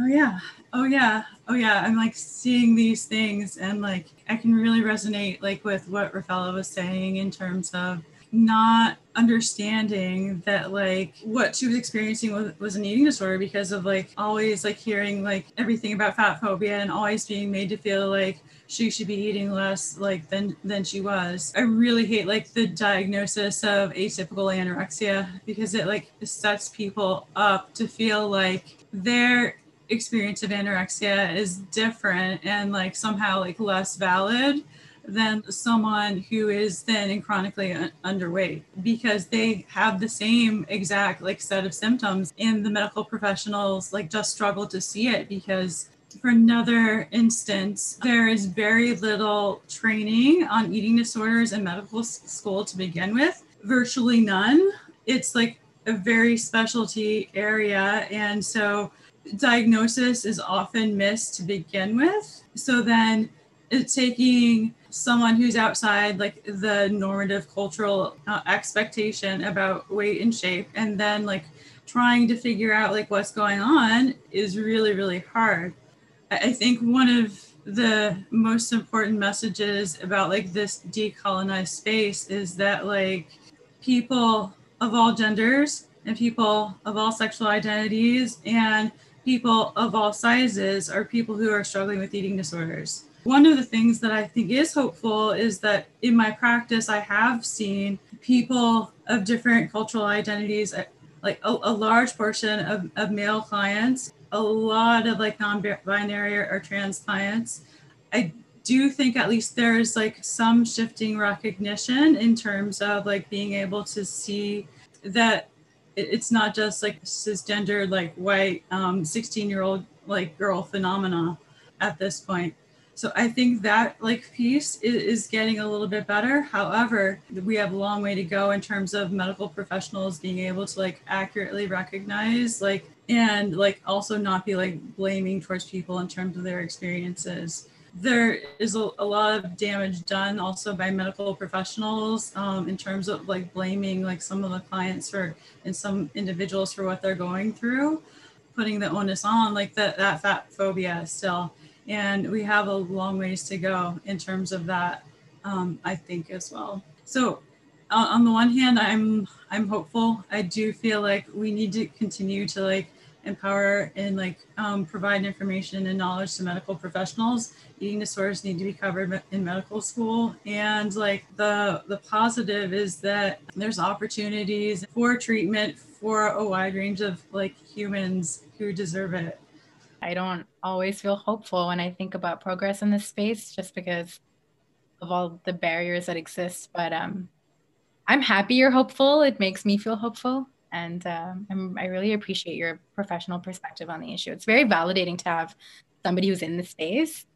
oh yeah, oh yeah, oh yeah. I'm like seeing these things and like I can really resonate like with what Rafaela was saying in terms of not understanding that like what she was experiencing was, was an eating disorder because of like always like hearing like everything about fat phobia and always being made to feel like she should be eating less like than than she was. I really hate like the diagnosis of atypical anorexia because it like sets people up to feel like their experience of anorexia is different and like somehow like less valid than someone who is thin and chronically underweight because they have the same exact like set of symptoms and the medical professionals like just struggle to see it because for another instance there is very little training on eating disorders in medical school to begin with virtually none. It's like a very specialty area and so diagnosis is often missed to begin with. So then it's taking someone who's outside like the normative cultural uh, expectation about weight and shape and then like trying to figure out like what's going on is really really hard. I think one of the most important messages about like this decolonized space is that like people of all genders and people of all sexual identities and people of all sizes are people who are struggling with eating disorders one of the things that I think is hopeful is that in my practice, I have seen people of different cultural identities, uh, like a, a large portion of, of male clients, a lot of like non binary or, or trans clients. I do think at least there's like some shifting recognition in terms of like being able to see that it's not just like cisgender like white um, 16 year old like girl phenomena at this point so I think that like piece is, getting a little bit better. However, we have a long way to go in terms of medical professionals being able to like accurately recognize like and like also not be like blaming towards people in terms of their experiences. There is a, a lot of damage done also by medical professionals um, in terms of like blaming like some of the clients for and some individuals for what they're going through, putting the onus on like that that fat phobia still. And we have a long ways to go in terms of that um, i think as well. So on the one hand i'm i'm hopeful. I do feel like we need to continue to like empower and like um, provide information and knowledge to medical professionals eating disorders need to be covered in medical school and like the the positive is that there's opportunities for treatment for a wide range of like humans who deserve it I don't always feel hopeful when I think about progress in this space just because of all the barriers that exist. But um, I'm happy you're hopeful. It makes me feel hopeful. And um, i really appreciate your professional perspective on the issue. It's very validating to have somebody who's in the space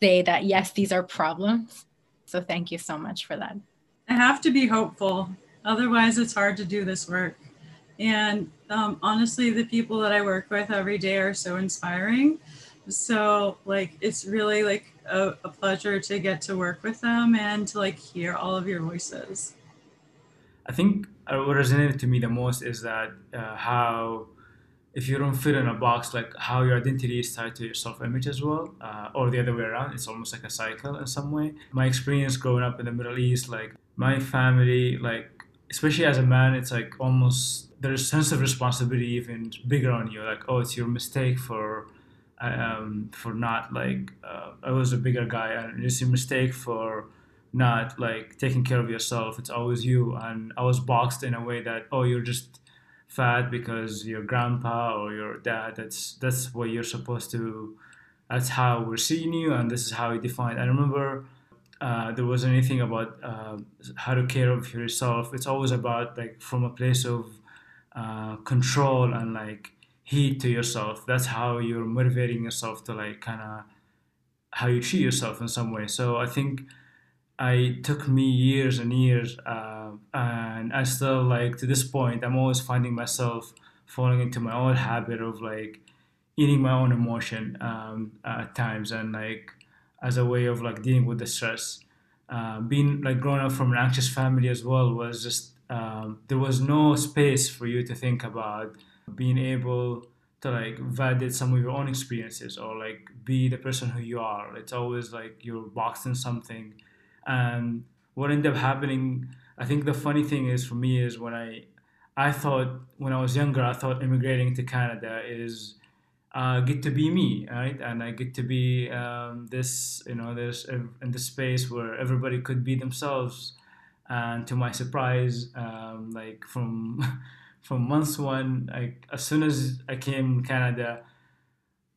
say that, yes, these are problems. So thank you so much for that. I have to be hopeful. Otherwise, it's hard to do this work. And um, honestly, the people that I work with every day are so inspiring. So like, it's really like a, a pleasure to get to work with them and to like hear all of your voices. I think uh, what resonated to me the most is that uh, how if you don't fit in a box, like how your identity is tied to your self-image as well, uh, or the other way around. It's almost like a cycle in some way. My experience growing up in the Middle East, like my family, like especially as a man, it's like almost there's a sense of responsibility even bigger on you. Like, oh, it's your mistake for um, for not like uh, I was a bigger guy, and it's your mistake for not like taking care of yourself. It's always you. And I was boxed in a way that oh, you're just fat because your grandpa or your dad. That's that's what you're supposed to. That's how we're seeing you, and this is how we define. I remember. Uh, there wasn't anything about uh, how to care of yourself. It's always about like from a place of uh, control and like heat to yourself. That's how you're motivating yourself to like kind of how you treat yourself in some way. So I think I took me years and years, uh, and I still like to this point. I'm always finding myself falling into my old habit of like eating my own emotion um, at times, and like as a way of like dealing with the stress. Uh, being like growing up from an anxious family as well was just um, there was no space for you to think about being able to like validate some of your own experiences or like be the person who you are. It's always like you're boxed in something. And what ended up happening, I think the funny thing is for me is when I I thought when I was younger, I thought immigrating to Canada is uh, get to be me, right? And I get to be um, this, you know, this in the space where everybody could be themselves and to my surprise um, like from (laughs) from months one like as soon as i came canada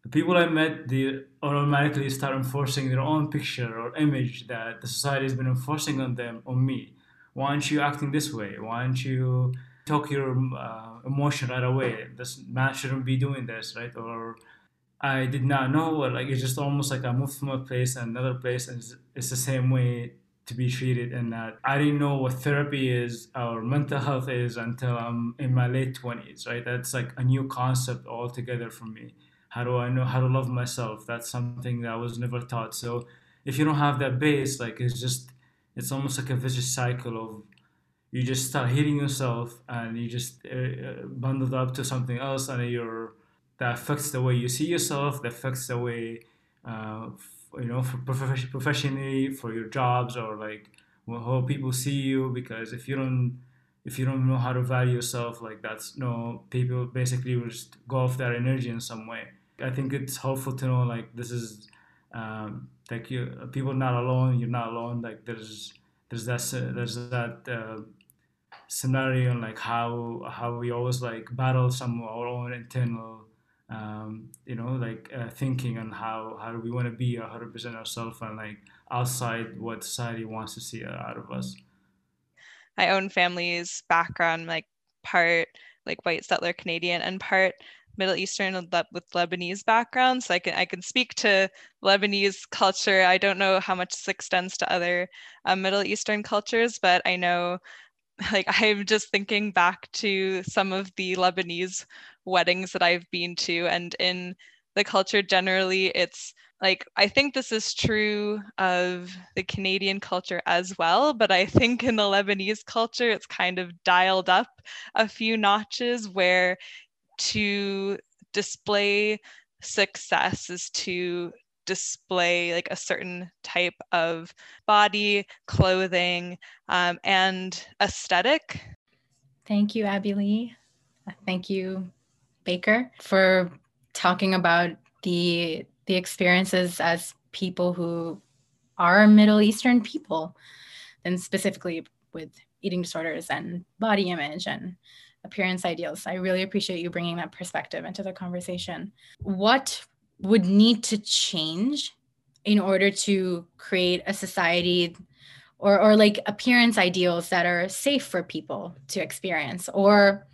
the people I met, they automatically start enforcing their own picture or image that the society has been enforcing on them, on me. Why aren't you acting this way? Why aren't you talk your uh, emotion right away? This man shouldn't be doing this, right? Or I did not know, like it's just almost like I moved from a place and another place, and it's, it's the same way to be treated. And that I didn't know what therapy is or mental health is until I'm in my late twenties, right? That's like a new concept altogether for me how do i know how to love myself? That's something that i was never taught. So if you don't have that base like it's just it's almost like a vicious cycle of you just start hitting yourself and you just uh, uh bundled up to something else and you're that affects the way you see yourself that affects the way uh, you know for prof- professionally for your jobs or like how people see you. Because if you don't if you don't know how to value yourself like that's no people basically will just go off that energy in some way I think it's helpful to know like this is um, like you people not alone. You're not alone. Like there's there's that there's that uh, like how how we always like battle some our own internal um, you know like uh, thinking and how how do we want to be or how to ourselves and like outside what society wants to see out of us. My own family's background, like part like white settler Canadian and part Middle Eastern with Lebanese background, so I can I can speak to Lebanese culture. I don't know how much this extends to other um, Middle Eastern cultures, but I know, (laughs) like I'm just thinking back to some of the Lebanese weddings that I've been to, and in the culture generally, it's like I think this is true of the Canadian culture as well, but I think in the Lebanese culture, it's kind of dialed up a few notches where to display success is to display like a certain type of body, clothing, um, and aesthetic. Thank you, Abby Lee. Thank you, Baker, for talking about the the experiences as people who are Middle Eastern people, and specifically with eating disorders and body image and appearance ideals. I really appreciate you bringing that perspective into the conversation. What would need to change in order to create a society or, or like appearance ideals that are safe for people to experience? Or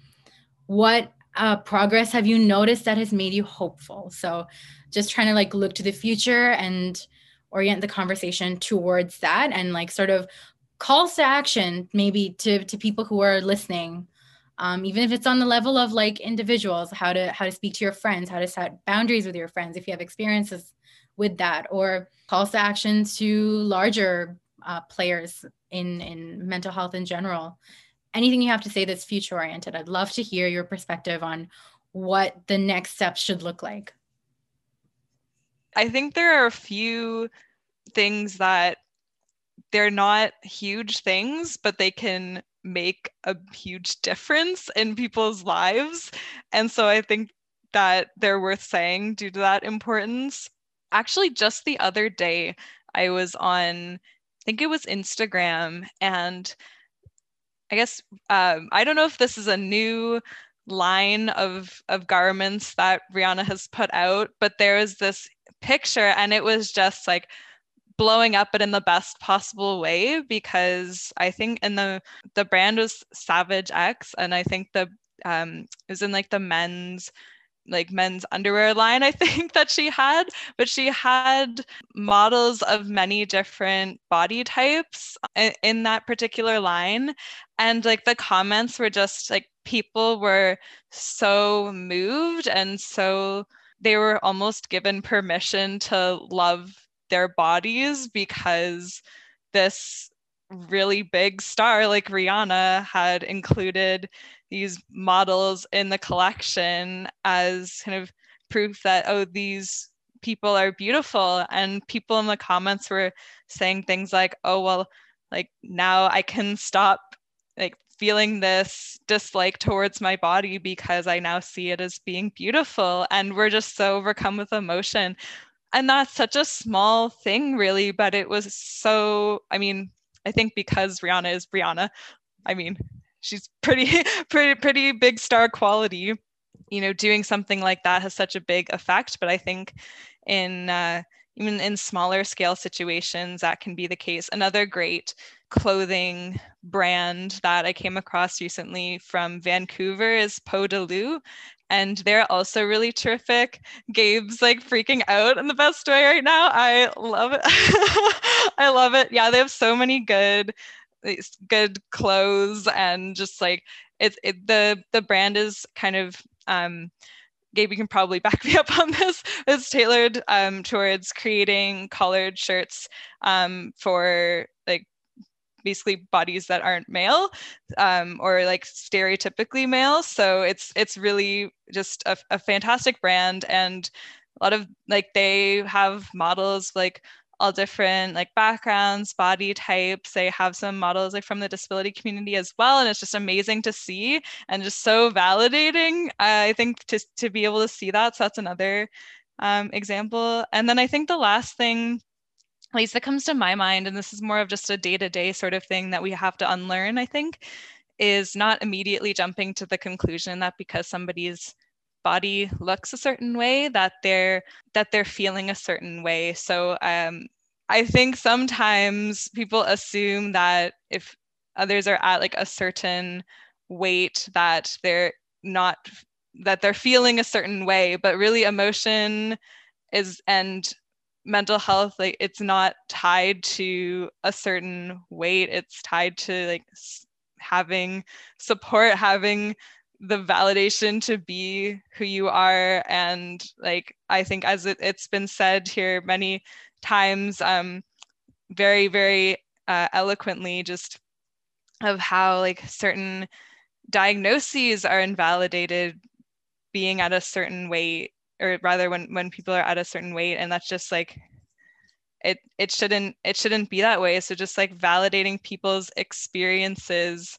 what uh, progress have you noticed that has made you hopeful? So just trying to like look to the future and orient the conversation towards that and like sort of calls to action maybe to to people who are listening um, even if it's on the level of like individuals how to how to speak to your friends how to set boundaries with your friends if you have experiences with that or calls to action to larger uh, players in in mental health in general. Anything you have to say that's future oriented i'd love to hear your perspective on what the next steps should look like. I think there are a few things that they're not huge things but they can make a huge difference in people's lives. And so I think that they're worth saying due to that importance. Actually, just the other day, I was on, I think it was Instagram, and I guess um, I don't know if this is a new line of of garments that Rihanna has put out, but there was this picture, and it was just like blowing up but in the best possible way because I think in the the brand was Savage X and I think the um it was in like the men's like men's underwear line I (laughs) think that she had but she had models of many different body types in that particular line. And like the comments were just like people were so moved and so they were almost given permission to love their bodies because this really big star like Rihanna had included these models in the collection as kind of proof that, oh, these people are beautiful. And people in the comments were saying things like, oh, well, like now I can stop like feeling this dislike towards my body because I now see it as being beautiful. And we're just so overcome with emotion and that's such a small thing really but it was so i mean i think because rihanna is rihanna i mean she's pretty (laughs) pretty pretty big star quality. You know doing something like that has such a big effect but i think in uh, even in smaller scale situations that can be the case. Another great clothing brand that i came across recently from vancouver is Peau de Loup and they're also really terrific. Gabe's like freaking out in the best way right now. I love it. (laughs) I love it. Yeah, they have so many good good clothes and just like it's it, the the brand is kind of um Gabe, you can probably (laughs) back me up on this. It's tailored um, towards creating collared shirts um, for basically bodies that aren't male um, or like stereotypically male. So it's it's really just a, a fantastic brand and a lot of like they have models like all different like backgrounds, body types. They have some models like from the disability community as well, and it's just amazing to see and just so validating. I think to to be able to see that. So that's another um, example. And then I think the last thing, at least that comes to my mind, and this is more of just a day to day sort of thing that we have to unlearn. I think is not immediately jumping to the conclusion that because somebody's body looks a certain way that they're that they're feeling a certain way so um, i think sometimes people assume that if others are at like a certain weight that they're not that they're feeling a certain way but really emotion is and mental health like it's not tied to a certain weight. It's tied to like having support having the validation to be who you are. And like i think as it, has been said here many times um very very uh, eloquently just of how like certain diagnoses are invalidated being at a certain weight or rather when when people are at a certain weight and that's just like it it shouldn't it shouldn't be that way so just like validating people's experiences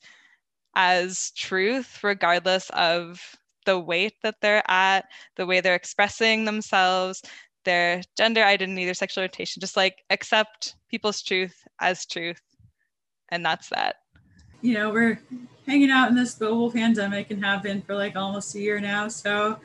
as truth, regardless of the weight that they're at, the way they're expressing themselves, their gender identity, their sexual orientation, just like accept people's truth as truth. And that's that. You know, we're hanging out in this global pandemic and have been for like almost a year now. So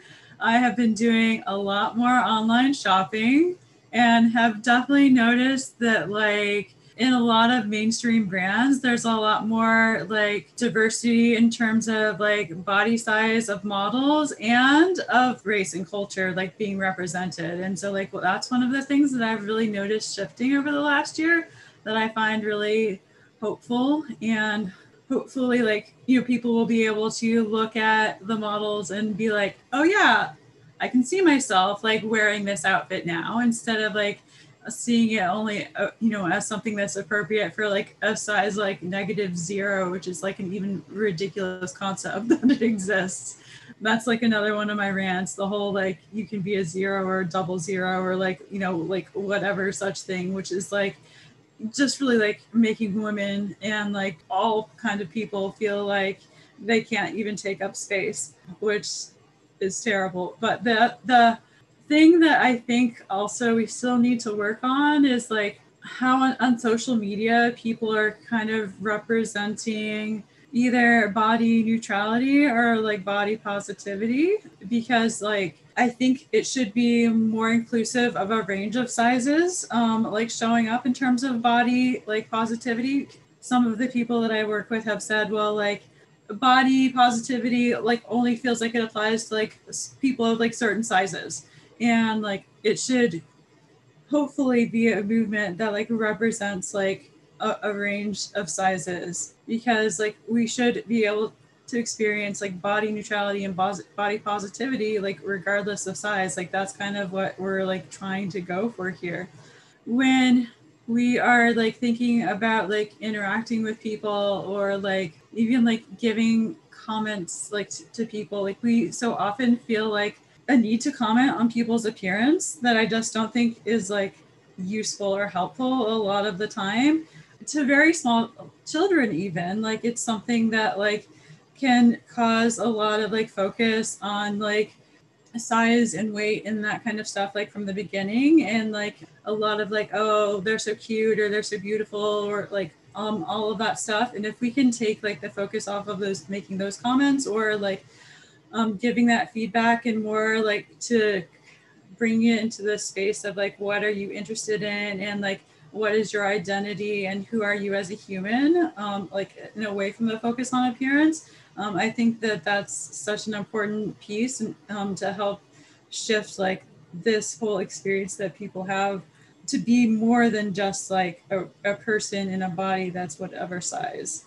I have been doing a lot more online shopping and have definitely noticed that like in a lot of mainstream brands there's a lot more like diversity in terms of like body size of models and of race and culture like being represented. And so like well, that's one of the things that i've really noticed shifting over the last year that i find really hopeful and hopefully like you know people will be able to look at the models and be like oh yeah i can see myself like wearing this outfit now instead of like seeing it only uh, you know as something that's appropriate for like a size like negative zero which is like an even ridiculous concept (laughs) that it exists. That's like another one of my rants the whole like you can be a zero or a double zero or like you know like whatever such thing which is like just really like making women and like all kind of people feel like they can't even take up space which is terrible. But the the thing that I think also we still need to work on is like how on, on social media people are kind of representing either body neutrality or like body positivity because like i think it should be more inclusive of a range of sizes um, like showing up in terms of body like positivity. Some of the people that i work with have said well like body positivity like only feels like it applies to like people of like certain sizes. And like it should hopefully be a movement that like represents like a, a, range of sizes because like we should be able to experience like body neutrality and body positivity like regardless of size like that's kind of what we're like trying to go for here. When we are like thinking about like interacting with people or like even like giving comments like t- to people like we so often feel like a need to comment on people's appearance that I just don't think is like useful or helpful a lot of the time. To very small children even like it's something that like can cause a lot of like focus on like size and weight and that kind of stuff like from the beginning. And like a lot of like oh they're so cute or they're so beautiful or like um all of that stuff. And if we can take like the focus off of those making those comments or like um, giving that feedback and more like to bring it into the space of like what are you interested in and like what is your identity and who are you as a human um, like in away from the focus on appearance um, i think that that's such an important piece um, to help shift like this whole experience that people have to be more than just like a, a person in a body that's whatever size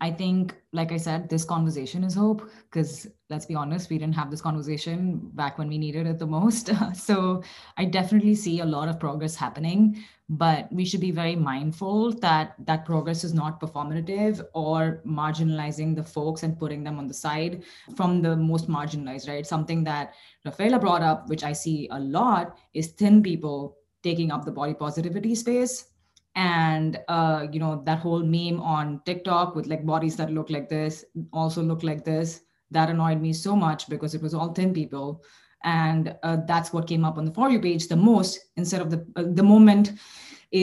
I think, like I said, this conversation is hope because let's be honest, we didn't have this conversation back when we needed it the most. (laughs) so I definitely see a lot of progress happening, but we should be very mindful that that progress is not performative or marginalizing the folks and putting them on the side from the most marginalized, right? Something that Rafaela brought up, which I see a lot, is thin people taking up the body positivity space. And uh, you know that whole meme on tiktok with like bodies that look like this also look like this. That annoyed me so much because it was all thin people and uh, that's what came up on the for you page the most instead of the uh, the moment uh,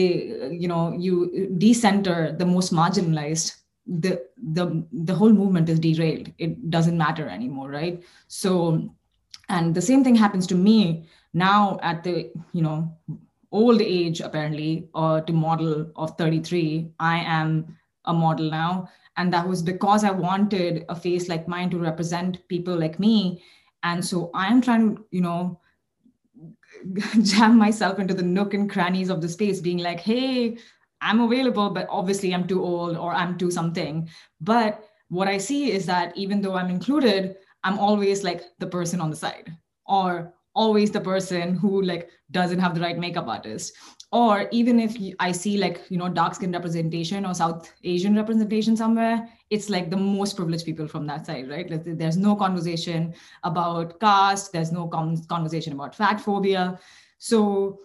you know you decenter the most marginalized the the the whole movement is derailed. It doesn't matter anymore right? So and the same thing happens to me now at the you know old age apparently uh, to model of 33 i am a model now. And that was because i wanted a face like mine to represent people like me and so i'm trying to you know (laughs) jam myself into the nook and crannies of the space being like hey i'm available but obviously i'm too old or i'm too something. But what i see is that even though i'm included i'm always like the person on the side or always the person who like doesn't have the right makeup artist or even if i see like you know dark skin representation or south asian representation somewhere it's like the most privileged people from that side right? Like, there's no conversation about caste there's no conversation about fat phobia. So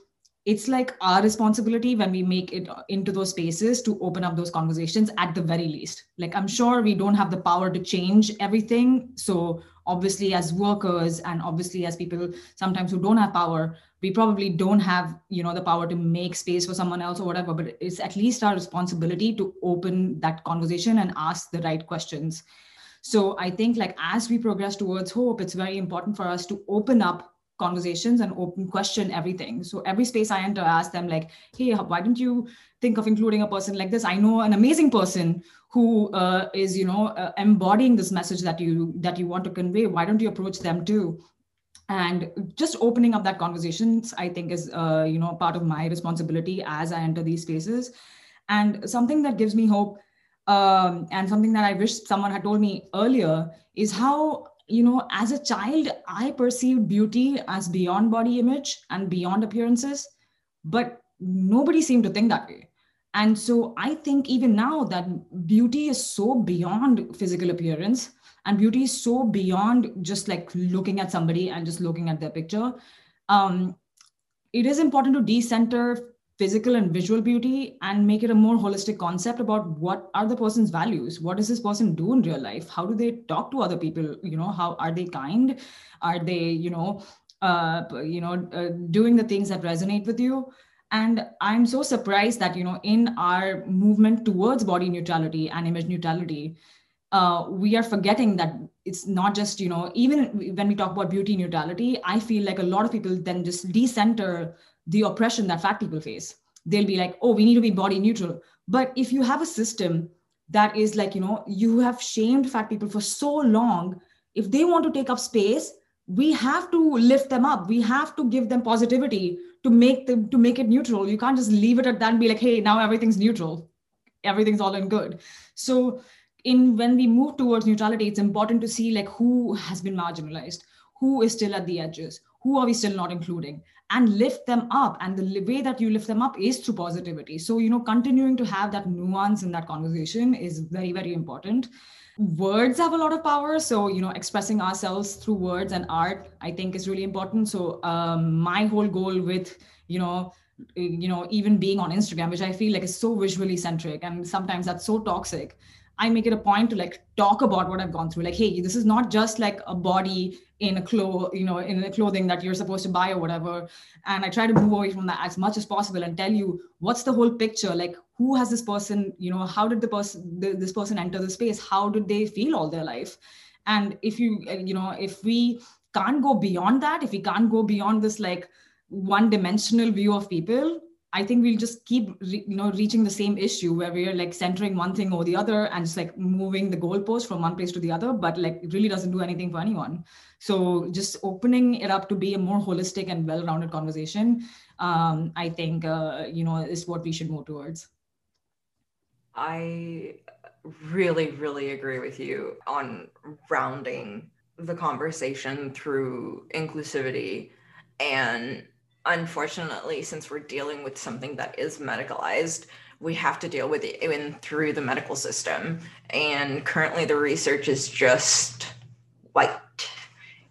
it's like our responsibility when we make it uh, into those spaces to open up those conversations at the very least. Like i'm sure we don't have the power to change everything so obviously as workers and obviously as people sometimes who don't have power we probably don't have you know the power to make space for someone else or whatever but it's at least our responsibility to open that conversation and ask the right questions. So i think like as we progress towards hope it's very important for us to open up conversations and open question everything. So every space i enter I ask them like hey why didn't you think of including a person like this? I know an amazing person who uh, is you know uh, embodying this message that you that you want to convey why don't you approach them too? And just opening up that conversations i think is uh, you know part of my responsibility as i enter these spaces. And something that gives me hope um, and something that i wish someone had told me earlier is how you know as a child i perceived beauty as beyond body image and beyond appearances but nobody seemed to think that way and so I think even now that beauty is so beyond physical appearance and beauty is so beyond just like looking at somebody and just looking at their picture. Um, it is important to decenter physical and visual beauty and make it a more holistic concept about what are the person's values what does this person do in real life how do they talk to other people you know how are they kind are they you know uh, you know uh, doing the things that resonate with you and i'm so surprised that you know in our movement towards body neutrality and image neutrality uh, we are forgetting that it's not just you know even when we talk about beauty neutrality i feel like a lot of people then just decenter the oppression that fat people face. They'll be like oh we need to be body neutral. But if you have a system that is like you know you have shamed fat people for so long if they want to take up space we have to lift them up. We have to give them positivity to make them to make it neutral you can't just leave it at that and be like hey now everything's neutral. Everything's all in good. So in when we move towards neutrality it's important to see like who has been marginalized who is still at the edges who are we still not including and lift them up. And the way that you lift them up is through positivity. So you know continuing to have that nuance in that conversation is very very important words have a lot of power. So you know expressing ourselves through words and art i think is really important. So um, my whole goal with you know you know even being on instagram which i feel like is so visually centric and sometimes that's so toxic i make it a point to like talk about what i've gone through. Like hey this is not just like a body in a clo you know in a clothing that you're supposed to buy or whatever. And i try to move away from that as much as possible and tell you what's the whole picture? Like who has this person you know how did the person the, this person enter the space? How did they feel all their life? And if you you know if we can't go beyond that if we can't go beyond this like one dimensional view of people I think we'll just keep, re, you know, reaching the same issue where we're like centering one thing or the other and just like moving the goalpost from one place to the other, but like it really doesn't do anything for anyone. So just opening it up to be a more holistic and well-rounded conversation, um, I think, uh, you know, is what we should move towards. I really, really agree with you on rounding the conversation through inclusivity and unfortunately, since we're dealing with something that is medicalized, we have to deal with it in through the medical system. And currently, the research is just white.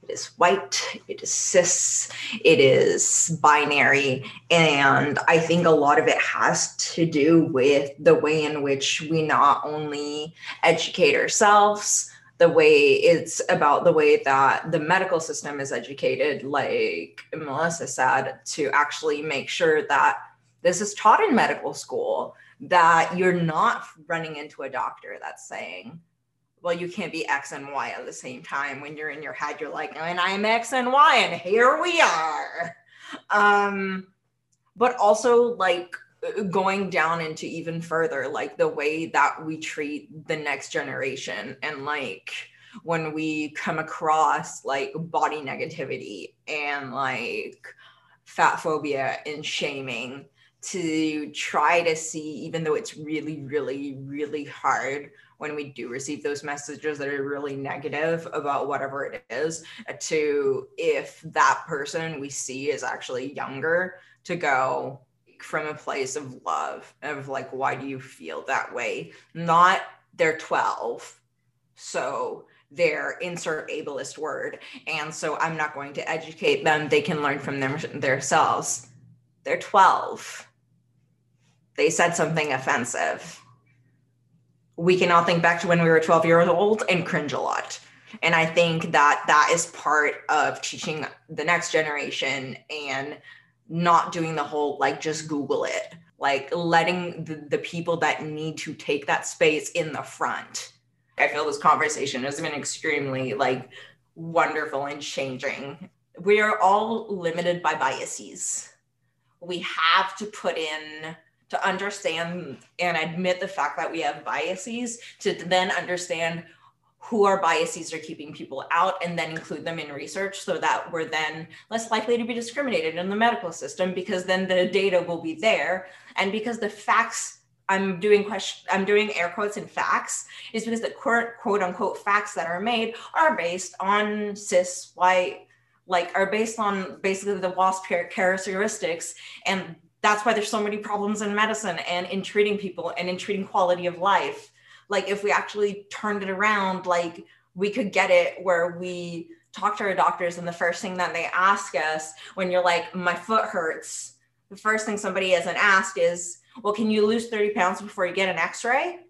It is white, it is cis, it is binary. And I think a lot of it has to do with the way in which we not only educate ourselves, the way it's about the way that the medical system is educated, like Melissa said, to actually make sure that this is taught in medical school, that you're not running into a doctor that's saying, well, you can't be X and Y at the same time. When you're in your head, you're like, and I'm X and Y, and here we are. Um, but also like Uh, going down into even further like the way that we treat the next generation and like when we come across like body negativity and like fat phobia and shaming to try to see even though it's really really really hard when we do receive those messages that are really negative about whatever it is uh, to if that person we see is actually younger to go from a place of love of like why do you feel that way? Not they're 12 so they're insert ableist word and so i'm not going to educate them. They can learn from them themselves. They're 12 they said something offensive. We can all think back to when we were 12 years old and cringe a lot. And i think that that is part of teaching the next generation and not doing the whole like just Google it, like letting the, the people that need to take that space in the front. I feel this conversation has been extremely like wonderful and changing. We are all limited by biases. We have to put in to understand and admit the fact that we have biases to then understand who our biases are keeping people out and then include them in research so that we're then less likely to be discriminated in the medical system because then the data will be there. And because the facts i'm doing question i'm doing air quotes in facts is because the current quote unquote facts that are made are based on cis white like are based on basically the wasp characteristics. And that's why there's so many problems in medicine and in treating people and in treating quality of life like if we actually turned it around like we could get it where we talk to our doctors and the first thing that they ask us when you're like my foot hurts the first thing somebody isn't asked is well can you lose 30 pounds before you get an x-ray?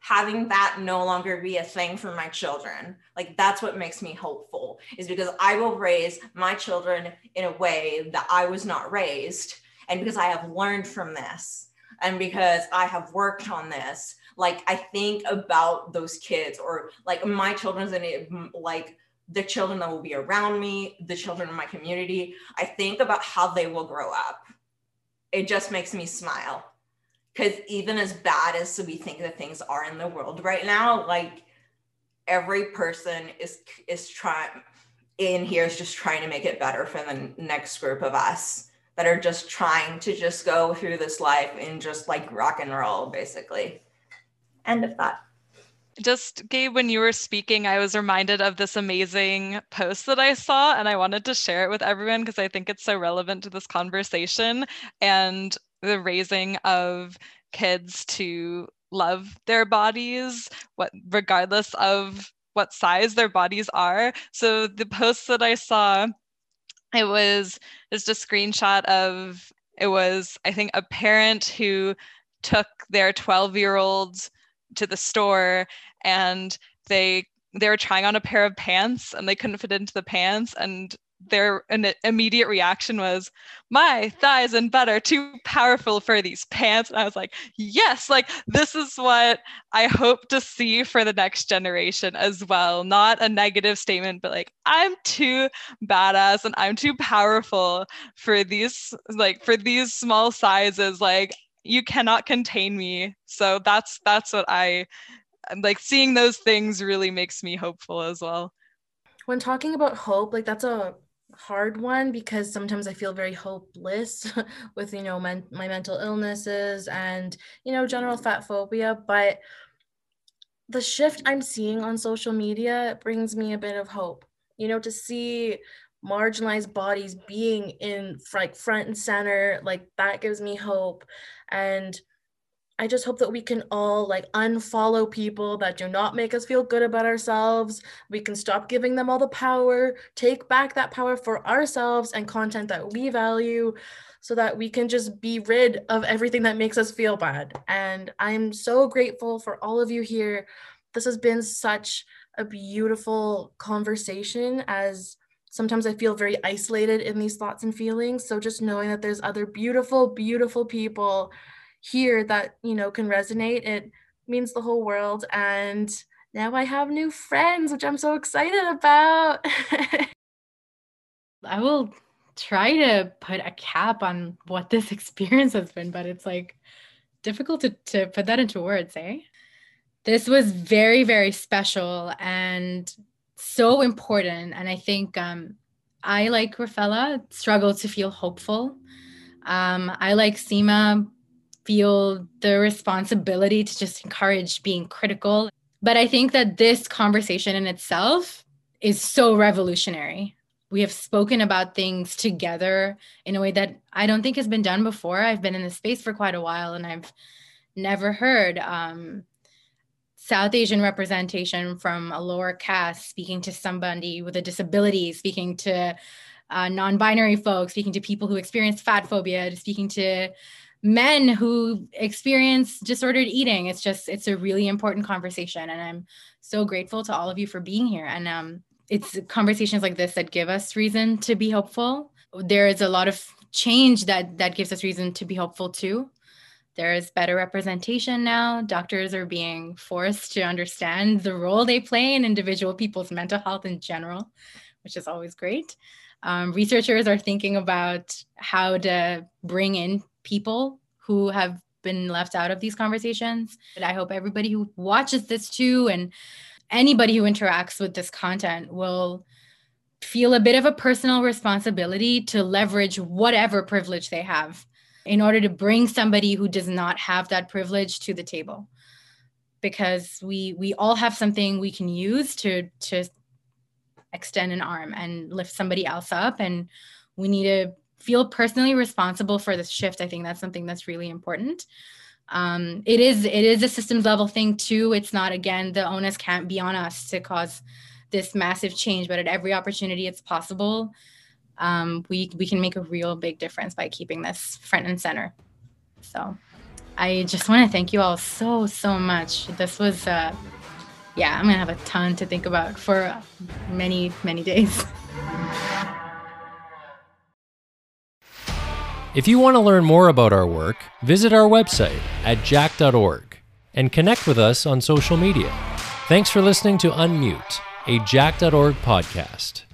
Having that no longer be a thing for my children like that's what makes me hopeful is because i will raise my children in a way that i was not raised and because i have learned from this and because i have worked on this like i think about those kids or like my children's and like the children that will be around me the children in my community i think about how they will grow up. It just makes me smile. Because even as bad as we think that things are in the world right now like every person is is trying in here is just trying to make it better for the next group of us that are just trying to just go through this life and just like rock and roll basically End of thought. Just Gabe, when you were speaking, I was reminded of this amazing post that I saw, and I wanted to share it with everyone because I think it's so relevant to this conversation and the raising of kids to love their bodies, what regardless of what size their bodies are. So the post that I saw, it was just a screenshot of it was, I think, a parent who took their 12 year olds to the store and they they were trying on a pair of pants and they couldn't fit into the pants. And their an immediate reaction was my thighs and butt are too powerful for these pants. And i was like yes like this is what i hope to see for the next generation as well. Not a negative statement but like i'm too badass and i'm too powerful for these like for these small sizes. Like you cannot contain me so that's that's what i like seeing those things really makes me hopeful as well when talking about hope like that's a hard one because sometimes I feel very hopeless (laughs) with, you know, men- my mental illnesses and, you know, general fat phobia. But the shift I'm seeing on social media brings me a bit of hope, you know, to see marginalized bodies being in like front and center, like that gives me hope. And I just hope that we can all like unfollow people that do not make us feel good about ourselves. We can stop giving them all the power, take back that power for ourselves and content that we value so that we can just be rid of everything that makes us feel bad. And I'm so grateful for all of you here. This has been such a beautiful conversation as sometimes I feel very isolated in these thoughts and feelings. So just knowing that there's other beautiful, beautiful people here that you know can resonate it means the whole world. And now i have new friends which i'm so excited about. (laughs) I will try to put a cap on what this (laughs) experience has been but it's like difficult to, to put that into words eh? This was very very special and so important and i think um, i like rafaela struggle to feel hopeful um, i like seema feel the responsibility to just encourage being critical. But I think that this conversation in itself is so revolutionary. We have spoken about things together in a way that I don't think has been done before. I've been in this space for quite a while and I've never heard um, South Asian representation from a lower caste speaking to somebody with a disability, speaking to uh, non binary folks, speaking to people who experience fat phobia, speaking to men who experience disordered eating. It's just, it's a really important conversation. And I'm so grateful to all of you for being here. And um, it's conversations like this that give us reason to be hopeful. There is a lot of change that that gives us reason to be hopeful too. There is better representation now. Doctors are being forced to understand the role they play in individual people's mental health in general, which is always great. Um, researchers are thinking about how to bring in people who have been left out of these conversations. And I hope everybody who watches this too and anybody who interacts with this content will feel a bit of a personal responsibility to leverage whatever privilege they have in order to bring somebody who does not have that privilege to the table. Because we we all have something we can use to to extend an arm and lift somebody else up. And we need to feel personally responsible for this shift. I think that's something that's really important. Um, it is it is a systems level thing too. It's not again the onus can't be on us to cause this massive change but at every opportunity it's possible um, we we can make a real big difference by keeping this front and center so i just want to thank you all so so much this was uh yeah i'm gonna have a ton to think about for many many days If you want to learn more about our work, visit our website at jack.org and connect with us on social media. Thanks for listening to Unmute, a jack.org podcast.